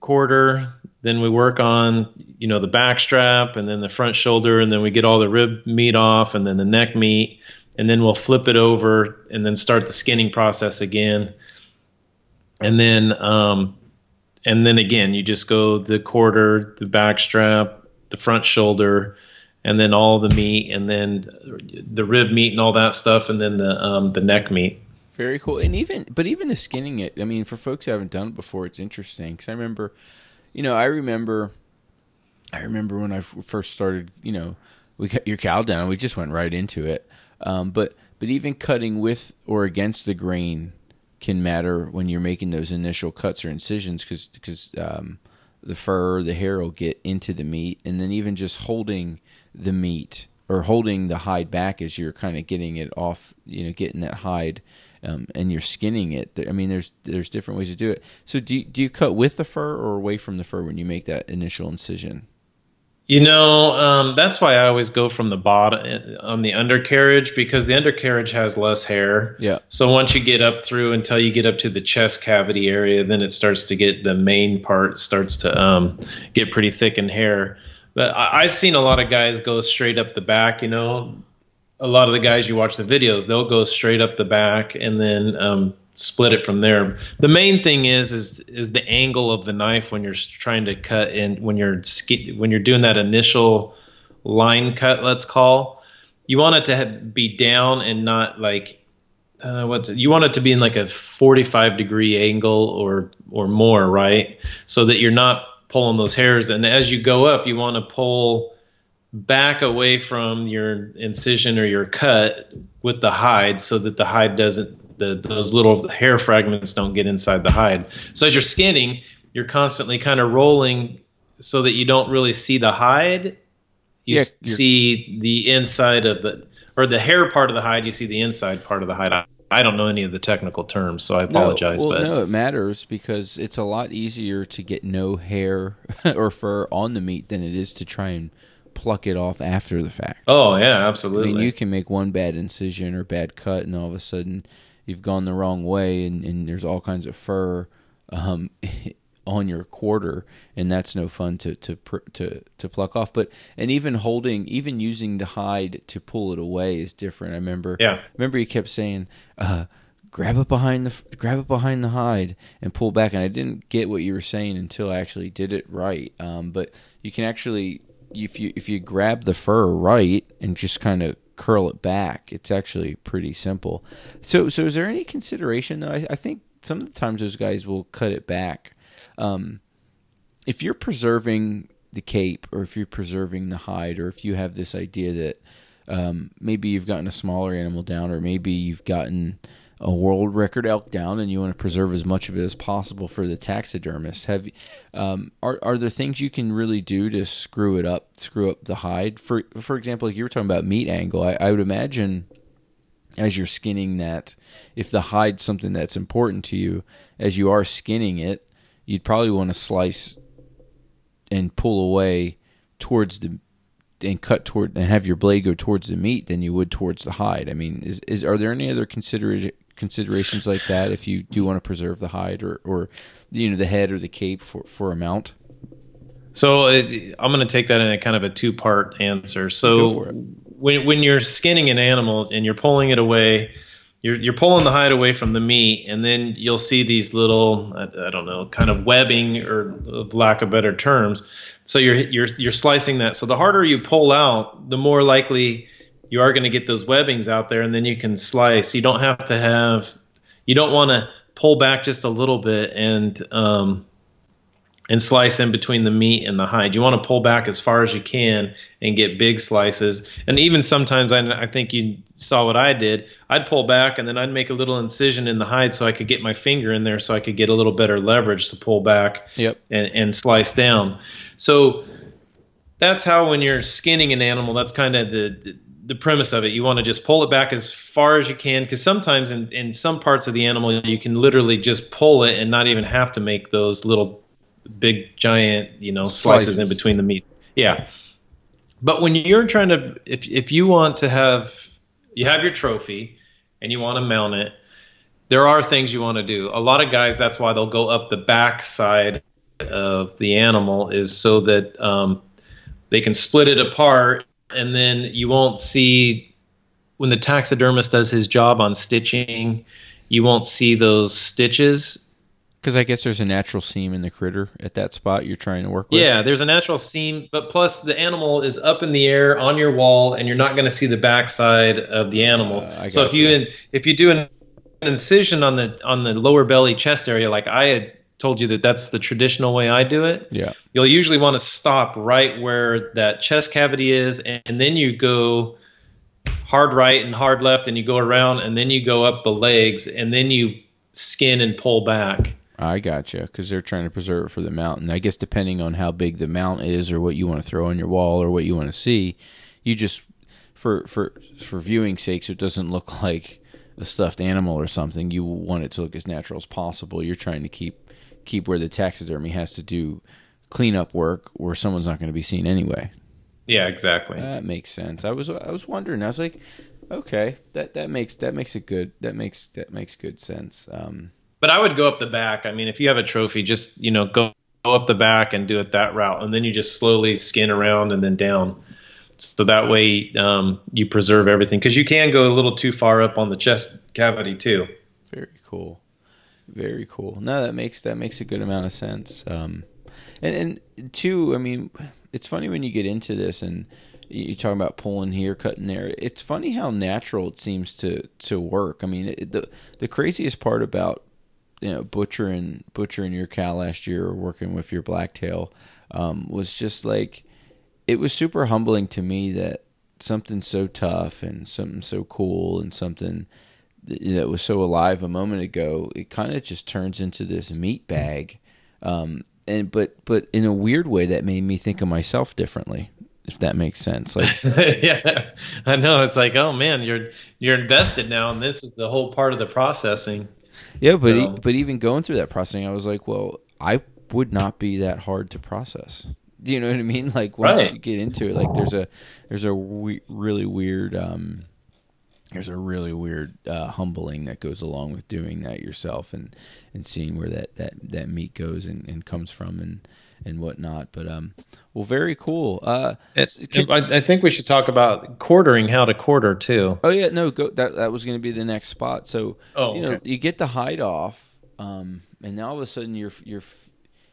quarter, then we work on you know the back strap and then the front shoulder. And then we get all the rib meat off and then the neck meat. And then we'll flip it over and then start the skinning process again. And then um, and then again you just go the quarter the back strap the front shoulder and then all the meat and then the rib meat and all that stuff and then the um, the neck meat Very cool. And even, but even the skinning it, I mean, for folks who haven't done it before, it's interesting. Because I remember, you know, I remember, I remember when I first started, you know, we cut your cow down, we just went right into it. Um, but, but even cutting with or against the grain can matter when you're making those initial cuts or incisions because, because, um, the fur, the hair will get into the meat, and then even just holding the meat or holding the hide back as you're kind of getting it off, you know, getting that hide, um, and you're skinning it. I mean, there's there's different ways to do it. So do you, do you cut with the fur or away from the fur when you make that initial incision? You know, um, that's why I always go from the bottom on the undercarriage because the undercarriage has less hair. Yeah. So once you get up through until you get up to the chest cavity area, then it starts to get the main part starts to um, get pretty thick in hair. But I, I've seen a lot of guys go straight up the back. You know, a lot of the guys you watch the videos, they'll go straight up the back and then um, split it from there. The main thing is is is the angle of the knife when you're trying to cut and when you're when you're doing that initial line cut, let's call. You want it to have, be down and not like uh, what you want it to be in like a 45 degree angle or or more, right? So that you're not pulling those hairs. And as you go up, you want to pull back away from your incision or your cut with the hide so that the hide doesn't the those little hair fragments don't get inside the hide. So as you're skinning, you're constantly kind of rolling so that you don't really see the hide. You Yeah, see the inside of the or the hair part of the hide. You see the inside part of the hide. I, I don't know any of the technical terms, so I apologize. No, well, but no, it matters because it's a lot easier to get no hair or fur on the meat than it is to try and pluck it off after the fact. oh yeah, absolutely. I mean, you can make one bad incision or bad cut, and all of a sudden you've gone the wrong way, and, and there's all kinds of fur um, on your quarter, and that's no fun to to to to pluck off. But and even holding, even using the hide to pull it away is different. I remember. Yeah. Remember, you kept saying. Uh, Grab it behind the grab it behind the hide and pull back, and I didn't get what you were saying until I actually did it right. Um, but you can actually if you if you grab the fur right and just kind of curl it back, it's actually pretty simple. So so is there any consideration though? I, I think some of the times those guys will cut it back. Um, if you're preserving the cape, or if you're preserving the hide, or if you have this idea that um, maybe you've gotten a smaller animal down, or maybe you've gotten a world record elk down, and you want to preserve as much of it as possible for the taxidermist. Have um, are are there things you can really do to screw it up, screw up the hide? For for example, like you were talking about meat angle, I, I would imagine as you're skinning that, if the hide's something that's important to you, as you are skinning it, you'd probably want to slice and pull away towards the and cut toward and have your blade go towards the meat than you would towards the hide. I mean, is, is are there any other consider considerations like that if you do want to preserve the hide or, or you know the head or the cape for for a mount? So it, I'm going to take that in a kind of a two part answer. So when when you're skinning an animal and you're pulling it away, you're you're pulling the hide away from the meat, and then you'll see these little I, I don't know kind of webbing or lack of better terms. So you're you're you're slicing that. So the harder you pull out, the more likely you are going to get those webbings out there, and then you can slice. You don't have to have you don't want to pull back just a little bit and um, and slice in between the meat and the hide. You want to pull back as far as you can and get big slices. And even sometimes, I, I think you saw what I did. I'd pull back and then I'd make a little incision in the hide so I could get my finger in there so I could get a little better leverage to pull back Yep. and, and slice down. So that's how when you're skinning an animal, that's kind of the, the the premise of it. You want to just pull it back as far as you can because sometimes in, in some parts of the animal you can literally just pull it and not even have to make those little big giant you know slices, Slices. in between the meat. Yeah. But when you're trying to if if you want to have you have your trophy and you want to mount it, there are things you want to do. A lot of guys that's why they'll go up the back side of the animal is so that um, they can split it apart and then you won't see when the taxidermist does his job on stitching you won't see those stitches Because I guess there's a natural seam in the critter at that spot you're trying to work with. yeah there's a natural seam but plus the animal is up in the air on your wall and you're not going to see the backside of the animal Uh, so if you gotcha. if you do an incision on the on the lower belly chest area like i had told you that that's the traditional way i do it Yeah. you'll usually want to stop right where that chest cavity is and, and then you go hard right and hard left and you go around and then you go up the legs and then you skin and pull back I gotcha. Because they're trying to preserve it for the mountain. I guess depending on how big the mount is, or what you want to throw on your wall, or what you want to see, you just for for for viewing sakes, it doesn't look like a stuffed animal or something. You want it to look as natural as possible. You're trying to keep keep where the taxidermy has to do cleanup work, where someone's not going to be seen anyway. yeah exactly That makes sense. I was I was wondering. I was like, okay, that that makes that makes it good. That makes that makes good sense. Um, but i would go up the back i mean if you have a trophy just you know go, go up the back and do it that route and then you just slowly skin around and then down so that way um, you preserve everything because you can go a little too far up on the chest cavity too Very cool. Very cool. No, that makes that makes a good amount of sense. Um, and and two, I mean, it's funny when you get into this and you talk about pulling here, cutting there. It's funny how natural it seems to to work. I mean, it, the the craziest part about you know butchering butchering your cow last year or working with your blacktail um, was just like it was super humbling to me that something so tough and something so cool and something th- that was so alive a moment ago, it kind of just turns into this meat bag Um, and but but in a weird way, that made me think of myself differently. If that makes sense, like yeah, I know. It's like, oh man, you're you're invested now, and this is the whole part of the processing. Yeah, but so. e- but even going through that processing, I was like, well, I would not be that hard to process. Do you know what I mean? Like once right. you get into it, like there's a there's a we- really weird um, there's a really weird uh, humbling that goes along with doing that yourself and and seeing where that that that meat goes and, and comes from and and whatnot. But um, well, very cool. Uh, can, I, I, think we should talk about quartering, how to quarter too. Oh yeah, no, go. That that was going to be the next spot. So oh, you know, okay. you get the hide off, um, and now all of a sudden you're you're,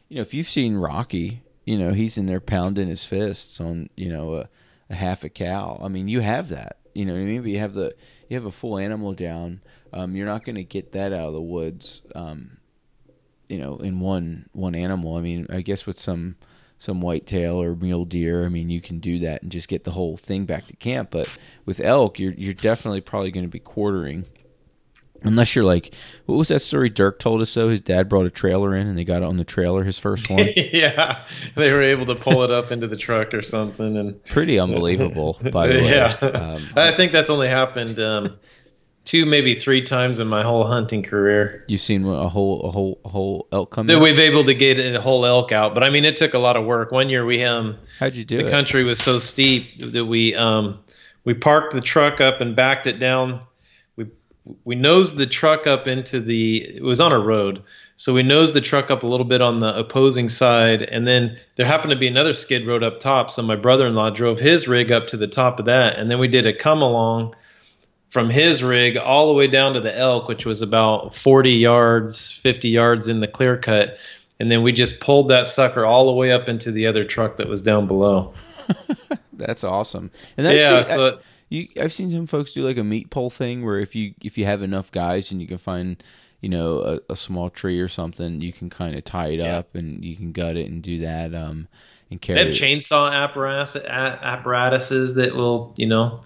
you know, if you've seen Rocky, you know he's in there pounding his fists on you know a, a half a cow. I mean, you have that. You know, maybe you have the you have a full animal down. Um, you're not going to get that out of the woods. Um, you know, in one one animal. I mean, I guess with some some whitetail or mule deer, I mean, you can do that and just get the whole thing back to camp. But with elk, you're you're definitely probably going to be quartering. Unless you're like, what was that story Dirk told us? So his dad brought a trailer in, and they got it on the trailer, his first one. yeah, they were able to pull it up into the truck or something, and pretty unbelievable. By the way, yeah, um, I think that's only happened um, two, maybe three times in my whole hunting career. You've seen a whole a whole a whole elk come. That we've able to get a whole elk out, but I mean, it took a lot of work. One year we um, how'd you do the it? country was so steep that we um, we parked the truck up and backed it down. We nosed the truck up into the. It was on a road. So we nosed the truck up a little bit on the opposing side, and then there happened to be another skid road up top. So my brother-in-law drove his rig up to the top of that, and then we did a come along from his rig all the way down to the elk, which was about 40 yards, 50 yards in the clear cut. And then we just pulled that sucker all the way up into the other truck that was down below. that's awesome. And that's yeah, so I, you, I've seen some folks do like a meat pole thing where if you if you have enough guys and you can find you know a, a small tree or something, you can kind of tie it yeah. up and you can gut it and do that. Um, and carry. They have chainsaw apparatus apparatuses that will you know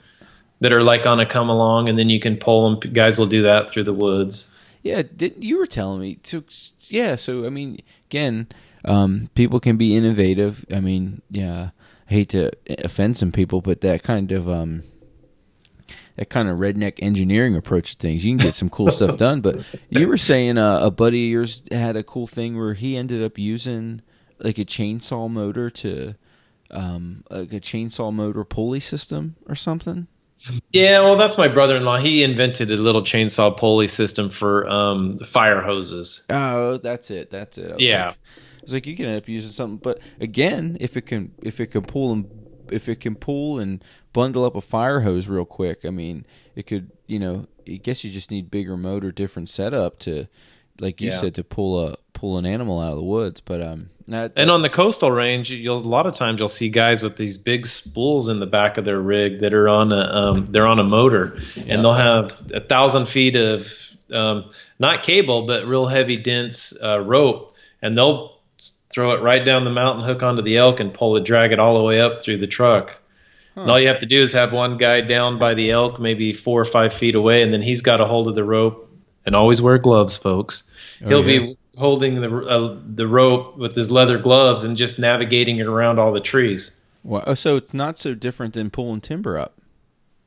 that are like on a come along, and then you can pull them. Guys will do that through the woods. Yeah, did you were telling me? So yeah, so I mean, again, um, people can be innovative. I mean, yeah, I hate to offend some people, but that kind of um, that kind of redneck engineering approach to things, you can get some cool stuff done. But you were saying uh, a buddy of yours had a cool thing where he ended up using like a chainsaw motor to um, like a chainsaw motor pulley system or something. Yeah, well, that's my brother-in-law. He invented a little chainsaw pulley system for um, fire hoses. Oh, that's it. That's it. Yeah. Like, it's like you can end up using something, but again, if it can, if it can pull and if it can pull and bundle up a fire hose real quick, I mean, it could. You know, I guess you just need bigger motor, different setup to, like you yeah. said, to pull a pull an animal out of the woods. But um, that, and on the coastal range, you'll a lot of times you'll see guys with these big spools in the back of their rig that are on a um, they're on a motor, yeah. and they'll have a thousand feet of um, not cable but real heavy dense uh, rope, and they'll throw it right down the mountain, hook onto the elk, and pull it, drag it all the way up through the truck. Huh. And all you have to do is have one guy down by the elk, maybe four or five feet away, and then he's got a hold of the rope. And always wear gloves, folks. Oh, He'll yeah. be holding the uh, the rope with his leather gloves and just navigating it around all the trees. Well, oh, so it's not so different than pulling timber up.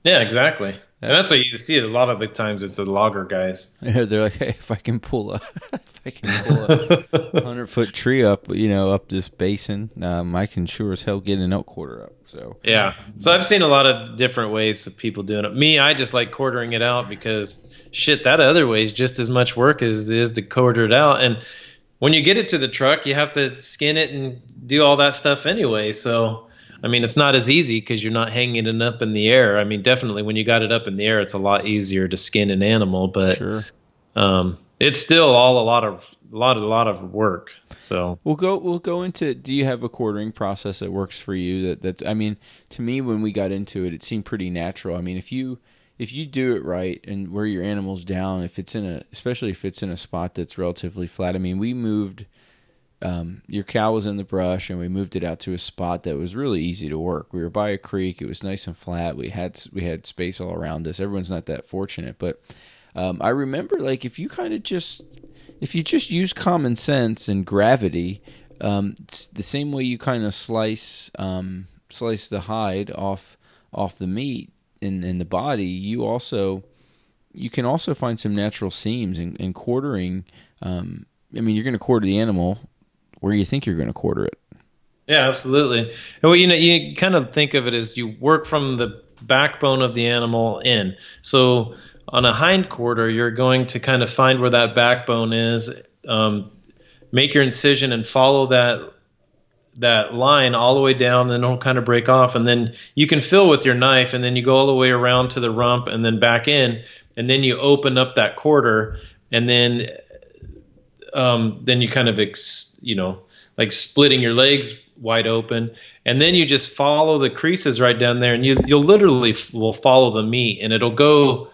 Yeah, exactly. And that's what you see a lot of the times. It's the logger guys. Yeah, they're like, hey, if I can pull a, if I can pull a hundred foot tree up, you know, up this basin, um, I can sure as hell get an elk quarter up. So yeah, so I've seen a lot of different ways of people doing it. Me, I just like quartering it out because shit, that other way is just as much work as it is to quarter it out. And when you get it to the truck, you have to skin it and do all that stuff anyway. So, I mean, it's not as easy because you're not hanging it up in the air. I mean, definitely when you got it up in the air, it's a lot easier to skin an animal, but sure. um, it's still all a lot of a lot a lot of work. So we'll go we'll go into. Do you have a quartering process that works for you? That that I mean, to me, when we got into it, it seemed pretty natural. I mean, if you if you do it right and where your animal's down, if it's in a, especially if it's in a spot that's relatively flat. I mean, we moved. Um, your cow was in the brush, and we moved it out to a spot that was really easy to work. We were by a creek; it was nice and flat. We had we had space all around us. Everyone's not that fortunate, but um, I remember like if you kind of just if you just use common sense and gravity, um, the same way you kind of slice um, slice the hide off off the meat in in the body, you also you can also find some natural seams in, in quartering. Um, I mean, you're going to quarter the animal where you think you're going to quarter it. Yeah, absolutely. Well, you know, you kind of think of it as you work from the backbone of the animal in. So on a hind quarter, you're going to kind of find where that backbone is, um, make your incision, and follow that that line all the way down, and it'll kind of break off, and then you can fill with your knife, and then you go all the way around to the rump, and then back in, and then you open up that quarter, and then um, then you kind of ex, you know like splitting your legs wide open, and then you just follow the creases right down there, and you you'll literally will follow the meat, and it'll go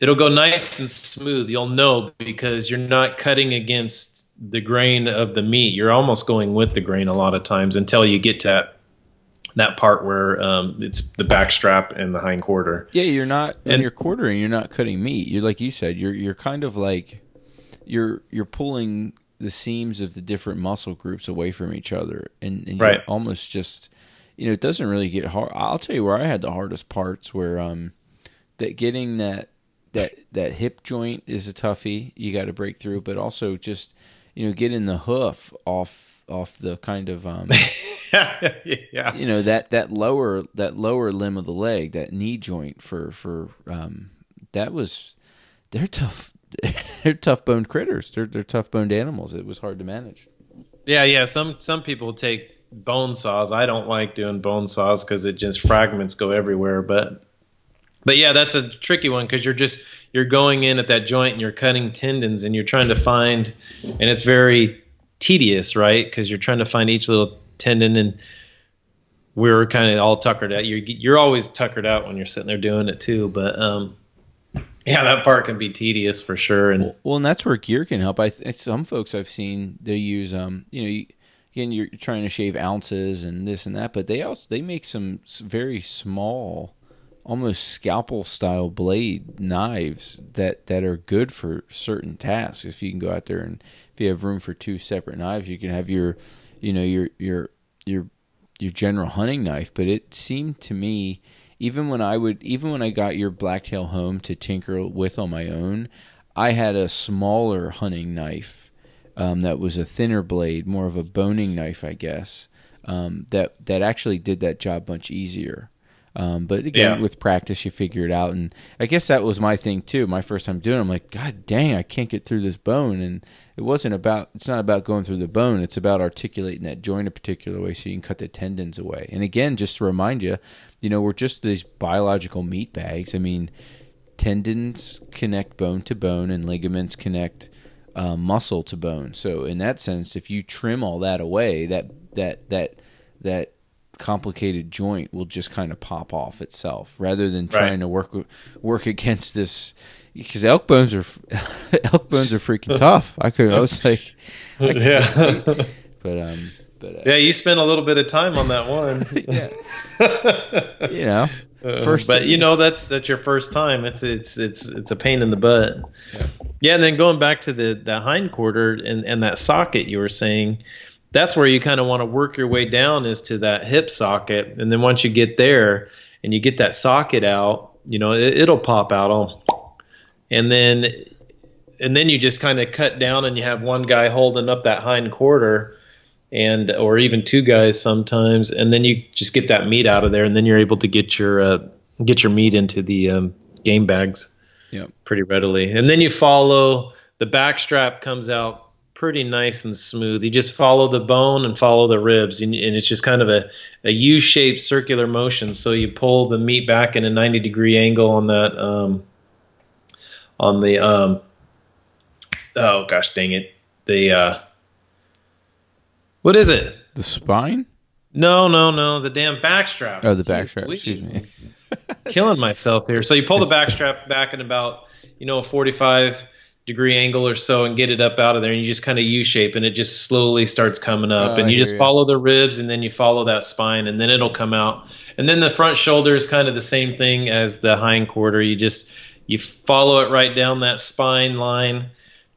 it'll go nice and smooth. You'll know because you're not cutting against the grain of the meat. You're almost going with the grain a lot of times until you get to that, that part where um, it's the back strap and the hind quarter. Yeah, you're not when and, you're quartering. You're not cutting meat. You're like you said. You're you're kind of like you're you're pulling the seams of the different muscle groups away from each other, and, and right. almost just you know it doesn't really get hard. I'll tell you where I had the hardest parts where um that getting that that that hip joint is a toughie. You got to break through, but also just you know getting the hoof off off the kind of um yeah you know that that lower that lower limb of the leg that knee joint for for um that was they're tough they're tough boned critters. They're they're tough boned animals. It was hard to manage. Yeah yeah. Some some people take bone saws. I don't like doing bone saws because it just fragments go everywhere but but yeah, that's a tricky one because you're just you're going in at that joint and you're cutting tendons and you're trying to find, and it's very tedious, right? Because you're trying to find each little tendon and we're kind of all tuckered out. You're you're always tuckered out when you're sitting there doing it too, but um, yeah, that part can be tedious for sure. And well, well and that's where gear can help. I some folks I've seen they use um, you know. You, again, you're trying to shave ounces and this and that, but they also they make some very small almost scalpel style blade knives that that are good for certain tasks. If you can go out there and if you have room for two separate knives, you can have your you know your your your your general hunting knife. But it seemed to me even when I would even when I got your blacktail home to tinker with on my own, I had a smaller hunting knife. Um, that was a thinner blade, more of a boning knife, I guess. Um, that that actually did that job much easier. Um, but again, yeah. with practice, you figure it out. And I guess that was my thing too. My first time doing, it, I'm like, God dang, I can't get through this bone. And it wasn't about. It's not about going through the bone. It's about articulating that joint a particular way so you can cut the tendons away. And again, just to remind you, you know, we're just these biological meat bags. I mean, tendons connect bone to bone, and ligaments connect uh, muscle to bone. So in that sense, if you trim all that away, that that that that complicated joint will just kind of pop off itself rather than trying right. to work work against this because elk bones are elk bones are freaking tough. I could I was like I yeah, but um but uh, yeah, you spent a little bit of time on that one. yeah, you know. Uh, first, but you know that's that's your first time. It's it's it's it's a pain in the butt. Yeah, yeah and then going back to the the hind quarter and and that socket you were saying, that's where you kind of want to work your way down is to that hip socket and then once you get there and you get that socket out you know it, will pop out all and then and then you just kind of cut down and you have one guy holding up that hind quarter and or even two guys sometimes and then you just get that meat out of there and then you're able to get your uh, get your meat into the um, game bags yep. pretty readily and then you follow the back strap comes out pretty nice and smooth. You just follow the bone and follow the ribs, and, and it's just kind of a, a U-shaped circular motion. So you pull the meat back in a 90 degree angle on that um, on the um, oh gosh dang it the uh, what is it? The spine? No no no the damn backstrap. Oh the backstrap excuse me. Killing myself here. So you pull the backstrap back in about you know a 45 degree angle or so and get it up out of there and you just kind of U shape and it just slowly starts coming up oh, and you just you. follow the ribs and then you follow that spine and then it'll come out. And then the front shoulder is kind of the same thing as the hind quarter you just you follow it right down that spine line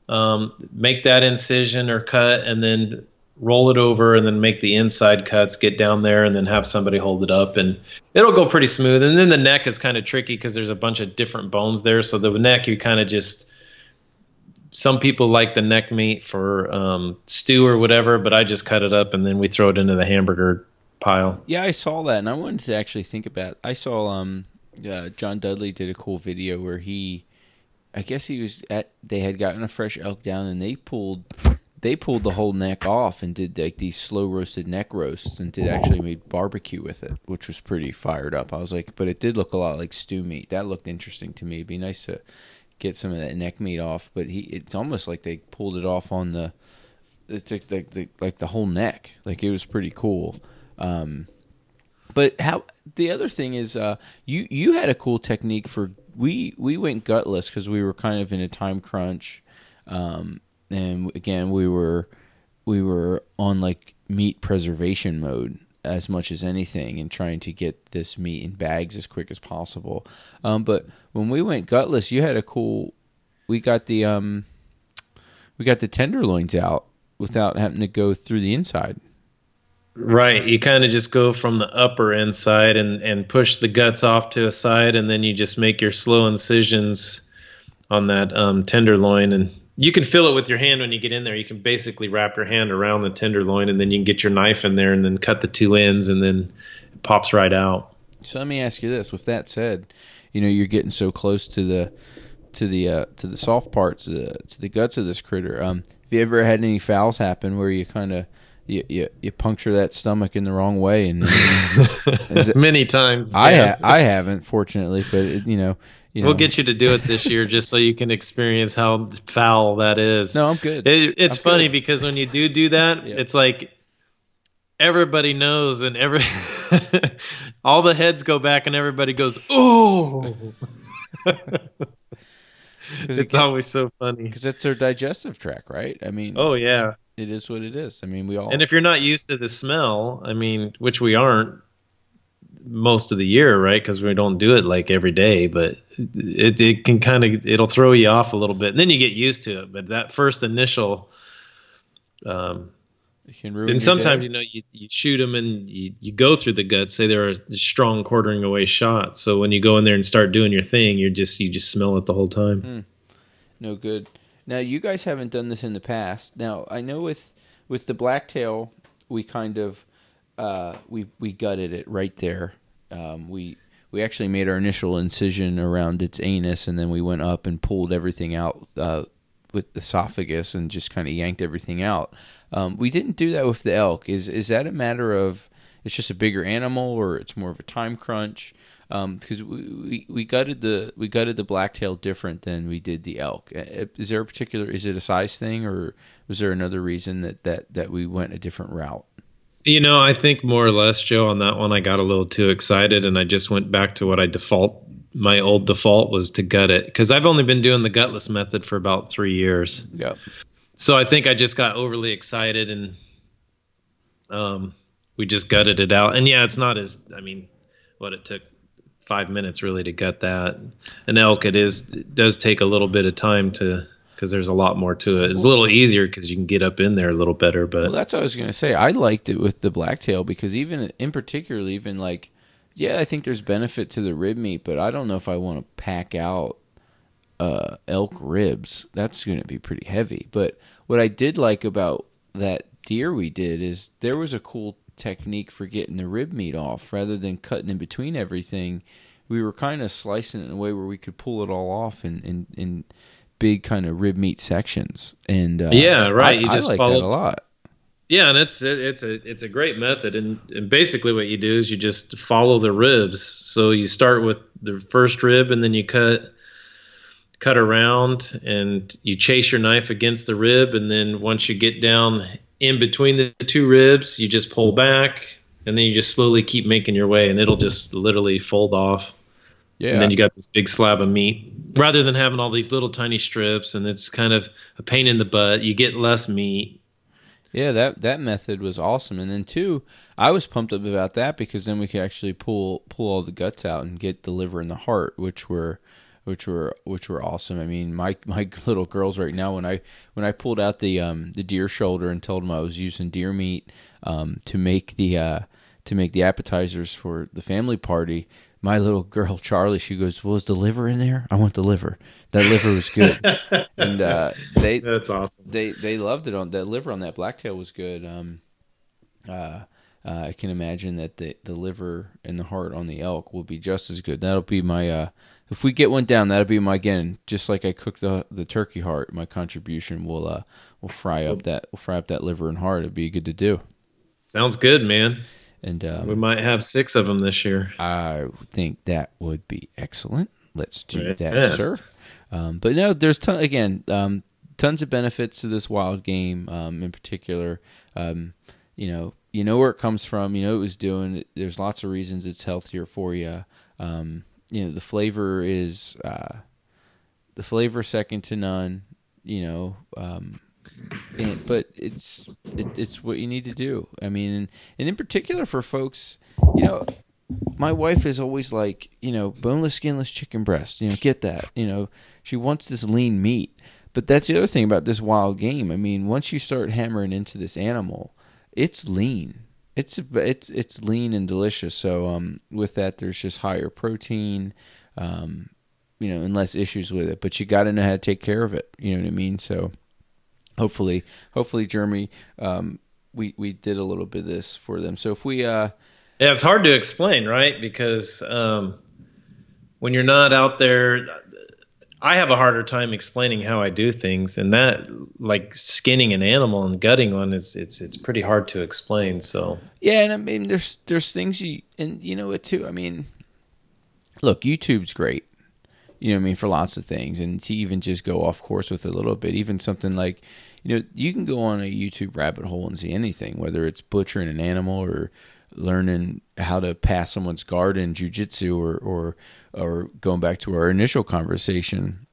um, make that incision or cut, and then roll it over, and then make the inside cuts. Get down there, and then have somebody hold it up, and it'll go pretty smooth. And then the neck is kind of tricky because there's a bunch of different bones there. So the neck you kind of just some people like the neck meat for um, stew or whatever, but I just cut it up and then we throw it into the hamburger pile. Yeah, I saw that, and I wanted to actually think about. I saw um, uh, John Dudley did a cool video where he, I guess he was at. They had gotten a fresh elk down, and they pulled, they pulled the whole neck off and did like these slow roasted neck roasts, and did actually made barbecue with it, which was pretty fired up. I was like, but it did look a lot like stew meat. That looked interesting to me. It'd be nice to get some of that neck meat off, but he it's almost like they pulled it off on the it's like the, like the whole neck. Like it was pretty cool. Um, but how the other thing is, uh, you you had a cool technique for we we went gutless because we were kind of in a time crunch, um, and again we were we were on like meat preservation mode as much as anything and trying to get this meat in bags as quick as possible. Um, but when we went gutless, you had a cool. We got the um, we got the tenderloins out without having to go through the inside. Right, you kind of just go from the upper inside and and push the guts off to a side, and then you just make your slow incisions on that um, tenderloin and you can feel it with your hand when you get in there. You can basically wrap your hand around the tenderloin, and then you can get your knife in there, and then cut the two ends, and then it pops right out. So let me ask you this: With that said, you know you're getting so close to the to the uh, to the soft parts, uh, to the guts of this critter. Um, have you ever had any fouls happen where you kind of you, you, you puncture that stomach in the wrong way and it, many times I ha- I haven't fortunately but it, you know you know. We'll get you to do it this year just so you can experience how foul that is. No, I'm good. It, it's I'm funny good. because when you do do that, yeah. it's like everybody knows and every all the heads go back and everybody goes, "Oh." it's always so funny because it's their digestive tract, right? I mean, oh yeah, it is what it is. I mean, we all. And if you're not used to the smell, I mean, which we aren't, most of the year, right? Because we don't do it like every day, but it it can kind of it'll throw you off a little bit, and then you get used to it. But that first initial, um, and sometimes day. you know you, you shoot them and you, you go through the gut. Say they're a strong quartering away shot, so when you go in there and start doing your thing, you're just you just smell it the whole time. Hmm. No good. Now you guys haven't done this in the past. Now I know with with the blacktail, we kind of uh, we we gutted it right there. Um, we we actually made our initial incision around its anus, and then we went up and pulled everything out uh, with esophagus and just kind of yanked everything out. Um, we didn't do that with the elk. Is is that a matter of it's just a bigger animal, or it's more of a time crunch? Because um, we, we, we gutted the we gutted the blacktail different than we did the elk. Is there a particular? Is it a size thing, or was there another reason that that that we went a different route? You know, I think more or less, Joe, on that one, I got a little too excited and I just went back to what I default. My old default was to gut it because I've only been doing the gutless method for about three years. Yeah. So I think I just got overly excited and um, we just gutted it out. And yeah, it's not as, I mean, what it took five minutes really to gut that. An elk, it is, it does take a little bit of time to because there's a lot more to it. It's a little easier because you can get up in there a little better. But well, that's what I was gonna say. I liked it with the blacktail because even in particular, even like, yeah, I think there's benefit to the rib meat, but I don't know if I want to pack out uh, elk ribs. That's gonna be pretty heavy. But what I did like about that deer we did is there was a cool technique for getting the rib meat off rather than cutting in between everything. We were kind of slicing it in a way where we could pull it all off and and, and big kind of rib meat sections. And uh, yeah, right. I, you just I like follow that a lot. Yeah, and it's it, it's a it's a great method, and, and basically what you do is you just follow the ribs. So you start with the first rib, and then you cut cut around, and you chase your knife against the rib, and then once you get down in between the two ribs, you just pull back, and then you just slowly keep making your way, and it'll just literally fold off. Yeah. And then you got this big slab of meat. Rather than having all these little tiny strips and it's kind of a pain in the butt, you get less meat. Yeah, that that method was awesome. And then two, I was pumped up about that because then we could actually pull pull all the guts out and get the liver and the heart, which were which were which were awesome. I mean, my my little girls right now when I when I pulled out the um, the deer shoulder and told them I was using deer meat um, to make the uh, to make the appetizers for the family party, my little girl Charlie, she goes, "Was the liver in there? I want the liver. That liver was good." and uh, they that's awesome. They they loved it on that liver on that blacktail was good. Um, uh, uh, I can imagine that the the liver and the heart on the elk will be just as good. That'll be my uh, if we get one down, that'll be my again. Just like I cook the the turkey heart, my contribution will uh will fry up that will fry up that liver and heart. It'd be good to do. Sounds good, man. And um, we might have six of them this year. I think that would be excellent. Let's do yes. that, sir. Um, but no, there's ton again, um, tons of benefits to this wild game. Um, in particular, um, you know, you know where it comes from. You know what it was doing. There's lots of reasons it's healthier for you. Um, you know, the flavor is uh, the flavor second to none. You know, um, and, but it's it, it's what you need to do. I mean, and, and in particular for folks, you know, my wife is always like, you know, boneless, skinless chicken breast. You know, get that. You know, she wants this lean meat. But that's the other thing about this wild game. I mean, once you start hammering into this animal, it's lean. It's it's it's lean and delicious. So um, with that, there's just higher protein, um, you know, and less issues with it. But you got to know how to take care of it. You know what I mean? So hopefully, hopefully, Jeremy, um, we we did a little bit of this for them. So if we, uh, yeah, it's hard to explain, right? Because um, when you're not out there, I have a harder time explaining how I do things, and that like skinning an animal and gutting one is it's it's pretty hard to explain. So yeah, and I mean, there's there's things you and you know what too. I mean, look, YouTube's great you know I mean, for lots of things. And to even just go off course with a little bit, even something like, you know, you can go on a YouTube rabbit hole and see anything, whether it's butchering an animal or learning how to pass someone's guard in jujitsu or, or, or going back to our initial conversation,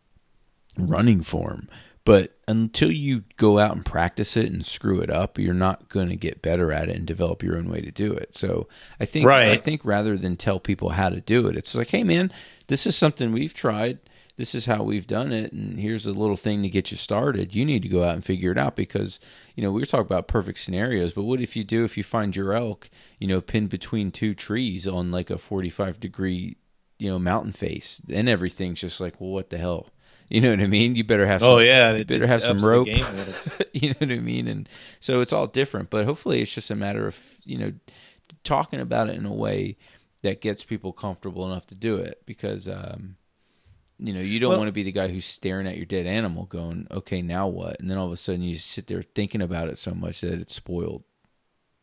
running form. But until you go out and practice it and screw it up, you're not going to get better at it and develop your own way to do it. So I think right. I think rather than tell people how to do it, it's like, hey man, this is something we've tried. This is how we've done it, and here's a little thing to get you started. You need to go out and figure it out because you know we were talking about perfect scenarios, but what if you do if you find your elk, you know, pinned between two trees on like a 45 degree, you know, mountain face, and everything's just like, well, what the hell? You know what I mean? You better have. Oh, some, oh yeah, you better have some rope. you know what I mean? And so it's all different, but hopefully it's just a matter of you know talking about it in a way that gets people comfortable enough to do it because um, you know you don't well, want to be the guy who's staring at your dead animal going okay now what? And then all of a sudden you sit there thinking about it so much that it's spoiled.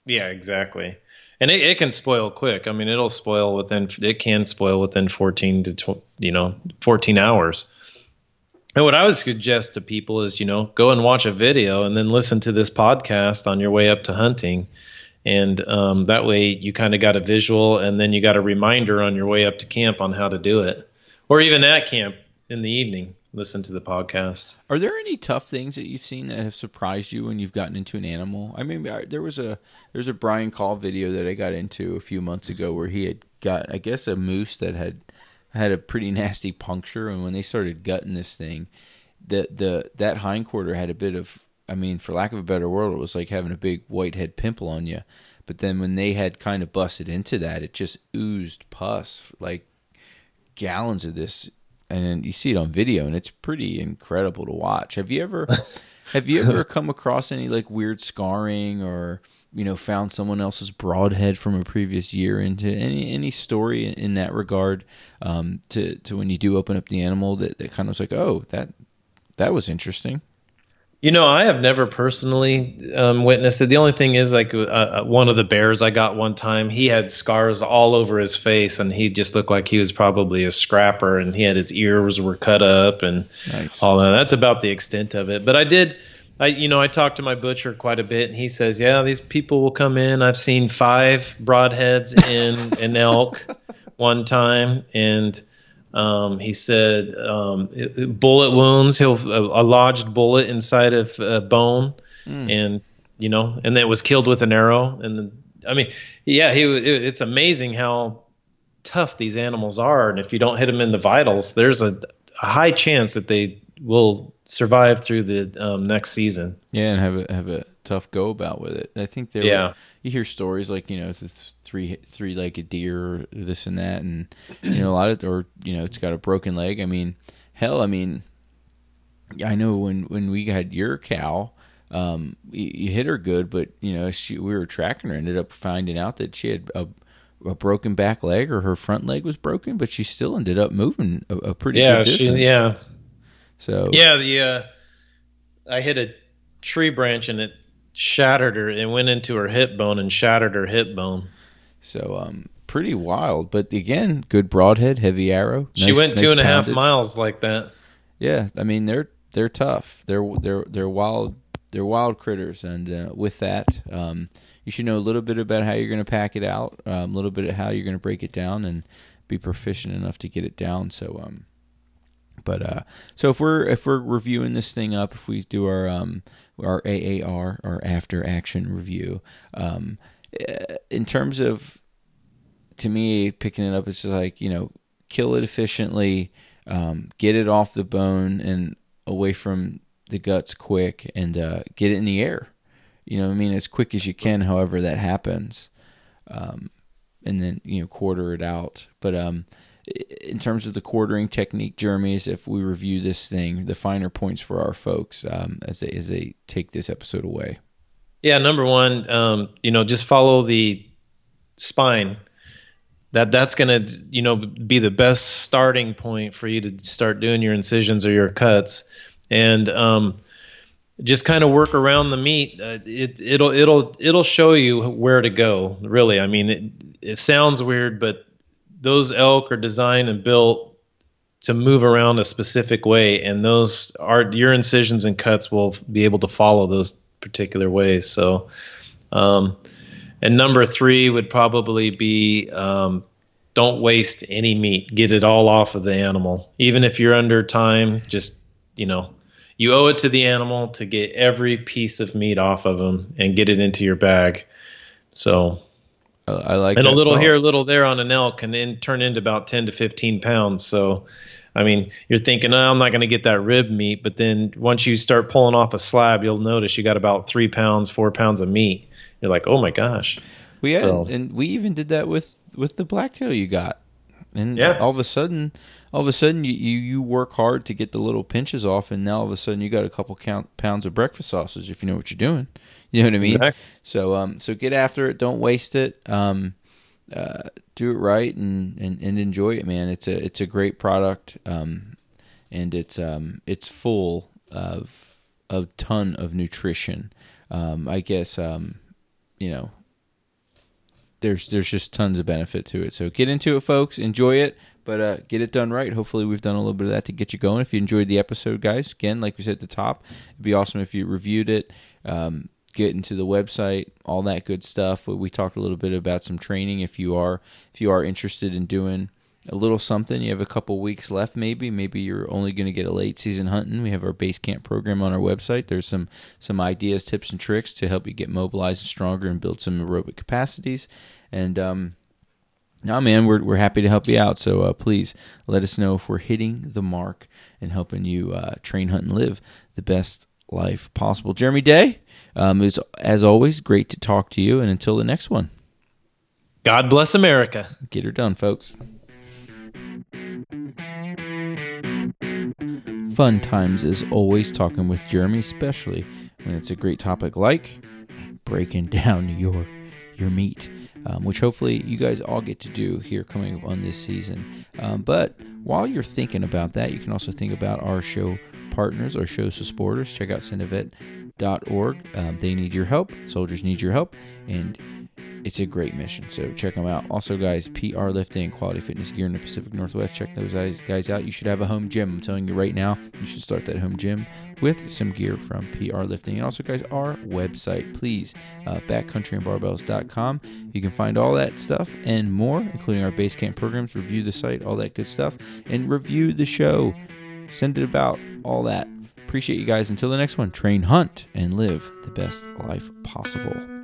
Yeah exactly. And it, it can spoil quick. I mean it'll spoil within it can spoil within 14 to tw- you know 14 hours. And what I would suggest to people is, you know, go and watch a video and then listen to this podcast on your way up to hunting and um, that way you kind of got a visual and then you got a reminder on your way up to camp on how to do it. Or even at camp in the evening listen to the podcast. Are there any tough things that you've seen that have surprised you when you've gotten into an animal? I mean there was a there's a brian call video that i got into a few months ago where he had got i guess a moose that had had a pretty nasty puncture. And when they started gutting this thing the the that hindquarter had a bit of I mean, for lack of a better word, it was like having a big whitehead pimple on you. But then when they had kind of busted into that, it just oozed pus, like gallons of this. And you see it on video, and it's pretty incredible to watch. Have you ever, have you ever come across any like weird scarring, or you know, found someone else's broadhead from a previous year into any any story in that regard? Um, to to when you do open up the animal, that that kind of was like, oh, that that was interesting. You know, I have never personally um, witnessed it. The only thing is, like, uh, uh, one of the bears I got one time, he had scars all over his face, and he just looked like he was probably a scrapper, and he had his ears were cut up and nice. all that. That's about the extent of it. But I did, I you know, I talked to my butcher quite a bit, and he says, yeah, these people will come in. I've seen five broadheads in an elk one time, and um, he said um, bullet wounds. He'll a, a, lodged bullet inside of a bone, mm. and you know, and then was killed with an arrow. And the, I mean, yeah, he. It, it's amazing how tough these animals are, and if you don't hit them in the vitals, there's a a high chance that they will survive through the um, next season. Yeah, and have a have a tough go about with it. I think there. Yeah. Were, you hear stories like you know the three three legged deer, this and that, and you know a lot of or you know it's got a broken leg. I mean, hell, I mean, I know when when we had your cow. Um, you, you hit her good, but you know she we were tracking her. Ended up finding out that she had a a broken back leg or her front leg was broken, but she still ended up moving a, a pretty yeah, good distance. She, yeah. So yeah, the uh, I hit a tree branch and it shattered her. It went into her hip bone and shattered her hip bone. So um, pretty wild, but again, good broadhead, heavy arrow. She nice, went nice two and a half miles like that. Yeah, I mean they're they're tough. They're they're they're wild. They're wild critters, and uh, with that, um, you should know a little bit about how you're going to pack it out, um, a little bit of how you're going to break it down, and be proficient enough to get it down. So, um, but uh, so if we're if we're reviewing this thing up, if we do our um our AAR, our after action review, um, eh, in terms of to me picking it up, it's just like you know kill it efficiently, um, get it off the bone and away from the guts quick, and uh, get it in the air. You know, what I mean, as quick as you can. However, that happens, um, and then you know quarter it out. But um, in terms of the quartering technique, Jeremy's, if we review this thing, the finer points for our folks um, as they as they take this episode away. Yeah, number one, um, you know, just follow the spine. That that's gonna you know be the best starting point for you to start doing your incisions or your cuts, and um, just kind of work around the meat. Uh, it it'll it'll it'll show you where to go. Really, I mean, it it sounds weird, but those elk are designed and built to move around a specific way, and those are your incisions and cuts will be able to follow those particular ways. So, um, and number three would probably be um, don't waste any meat. Get it all off of the animal, even if you're under time. Just you know, you owe it to the animal to get every piece of meat off of them and get it into your bag. So I, I like and a little thought. here, a little there on an elk can then turn into about 10 to 15 pounds. So, I mean, you're thinking, oh, I'm not going to get that rib meat. But then once you start pulling off a slab, you'll notice you got about three pounds, four pounds of meat. You're like, oh my gosh. We had, So- and we even did that with with the blacktail you got, and Yeah. all of a sudden, all of a sudden you, you you work hard to get the little pinches off, and now all of a sudden you got a couple count pounds of breakfast sausage if you know what you're doing. You know what I mean? Exactly. So um, so get after it. Don't waste it. Um, uh, do it right and, and, and enjoy it, man. It's a it's a great product. Um, and it's um it's full of a ton of nutrition. Um, I guess um, you know, there's there's just tons of benefit to it. So get into it, folks. Enjoy it, but uh, get it done right. Hopefully, we've done a little bit of that to get you going. If you enjoyed the episode, guys, again, like we said at the top, it'd be awesome if you reviewed it. Um, get into the website, all that good stuff. We, talked a little bit about some training. If you are if you are interested in doing a little something, you have a couple weeks left. Maybe maybe you're only going to get a late season hunting. We have our base camp program on our website. There's some some ideas, tips, and tricks to help you get mobilized and stronger and build some aerobic capacities. And um, no, man, we're we're happy to help you out. So uh, please let us know if we're hitting the mark and helping you uh, train, hunt, and live the best life possible. Jeremy Day, um, is as always great to talk to you. And until the next one, God bless America. get her done, folks. Fun times as always talking with Jeremy, especially when it's a great topic like breaking down your your meat, um, which hopefully you guys all get to do here coming up on this season. Um, but while you're thinking about that, you can also think about our show partners, our show supporters. Check out Synovet.org. Um, they need your help. Soldiers need your help, and it's a great mission. So check them out. Also, guys, PR Lifting, Quality Fitness Gear in the Pacific Northwest. Check those guys guys out. You should have a home gym. I'm telling you right now, you should start that home gym with some gear from PR Lifting. And also, guys, our website, please, uh, backcountryandbarbells.com. You can find all that stuff and more, including our base camp programs, review the site, all that good stuff, and review the show. Send it about, all that. Appreciate you guys. Until the next one, train, hunt, and live the best life possible.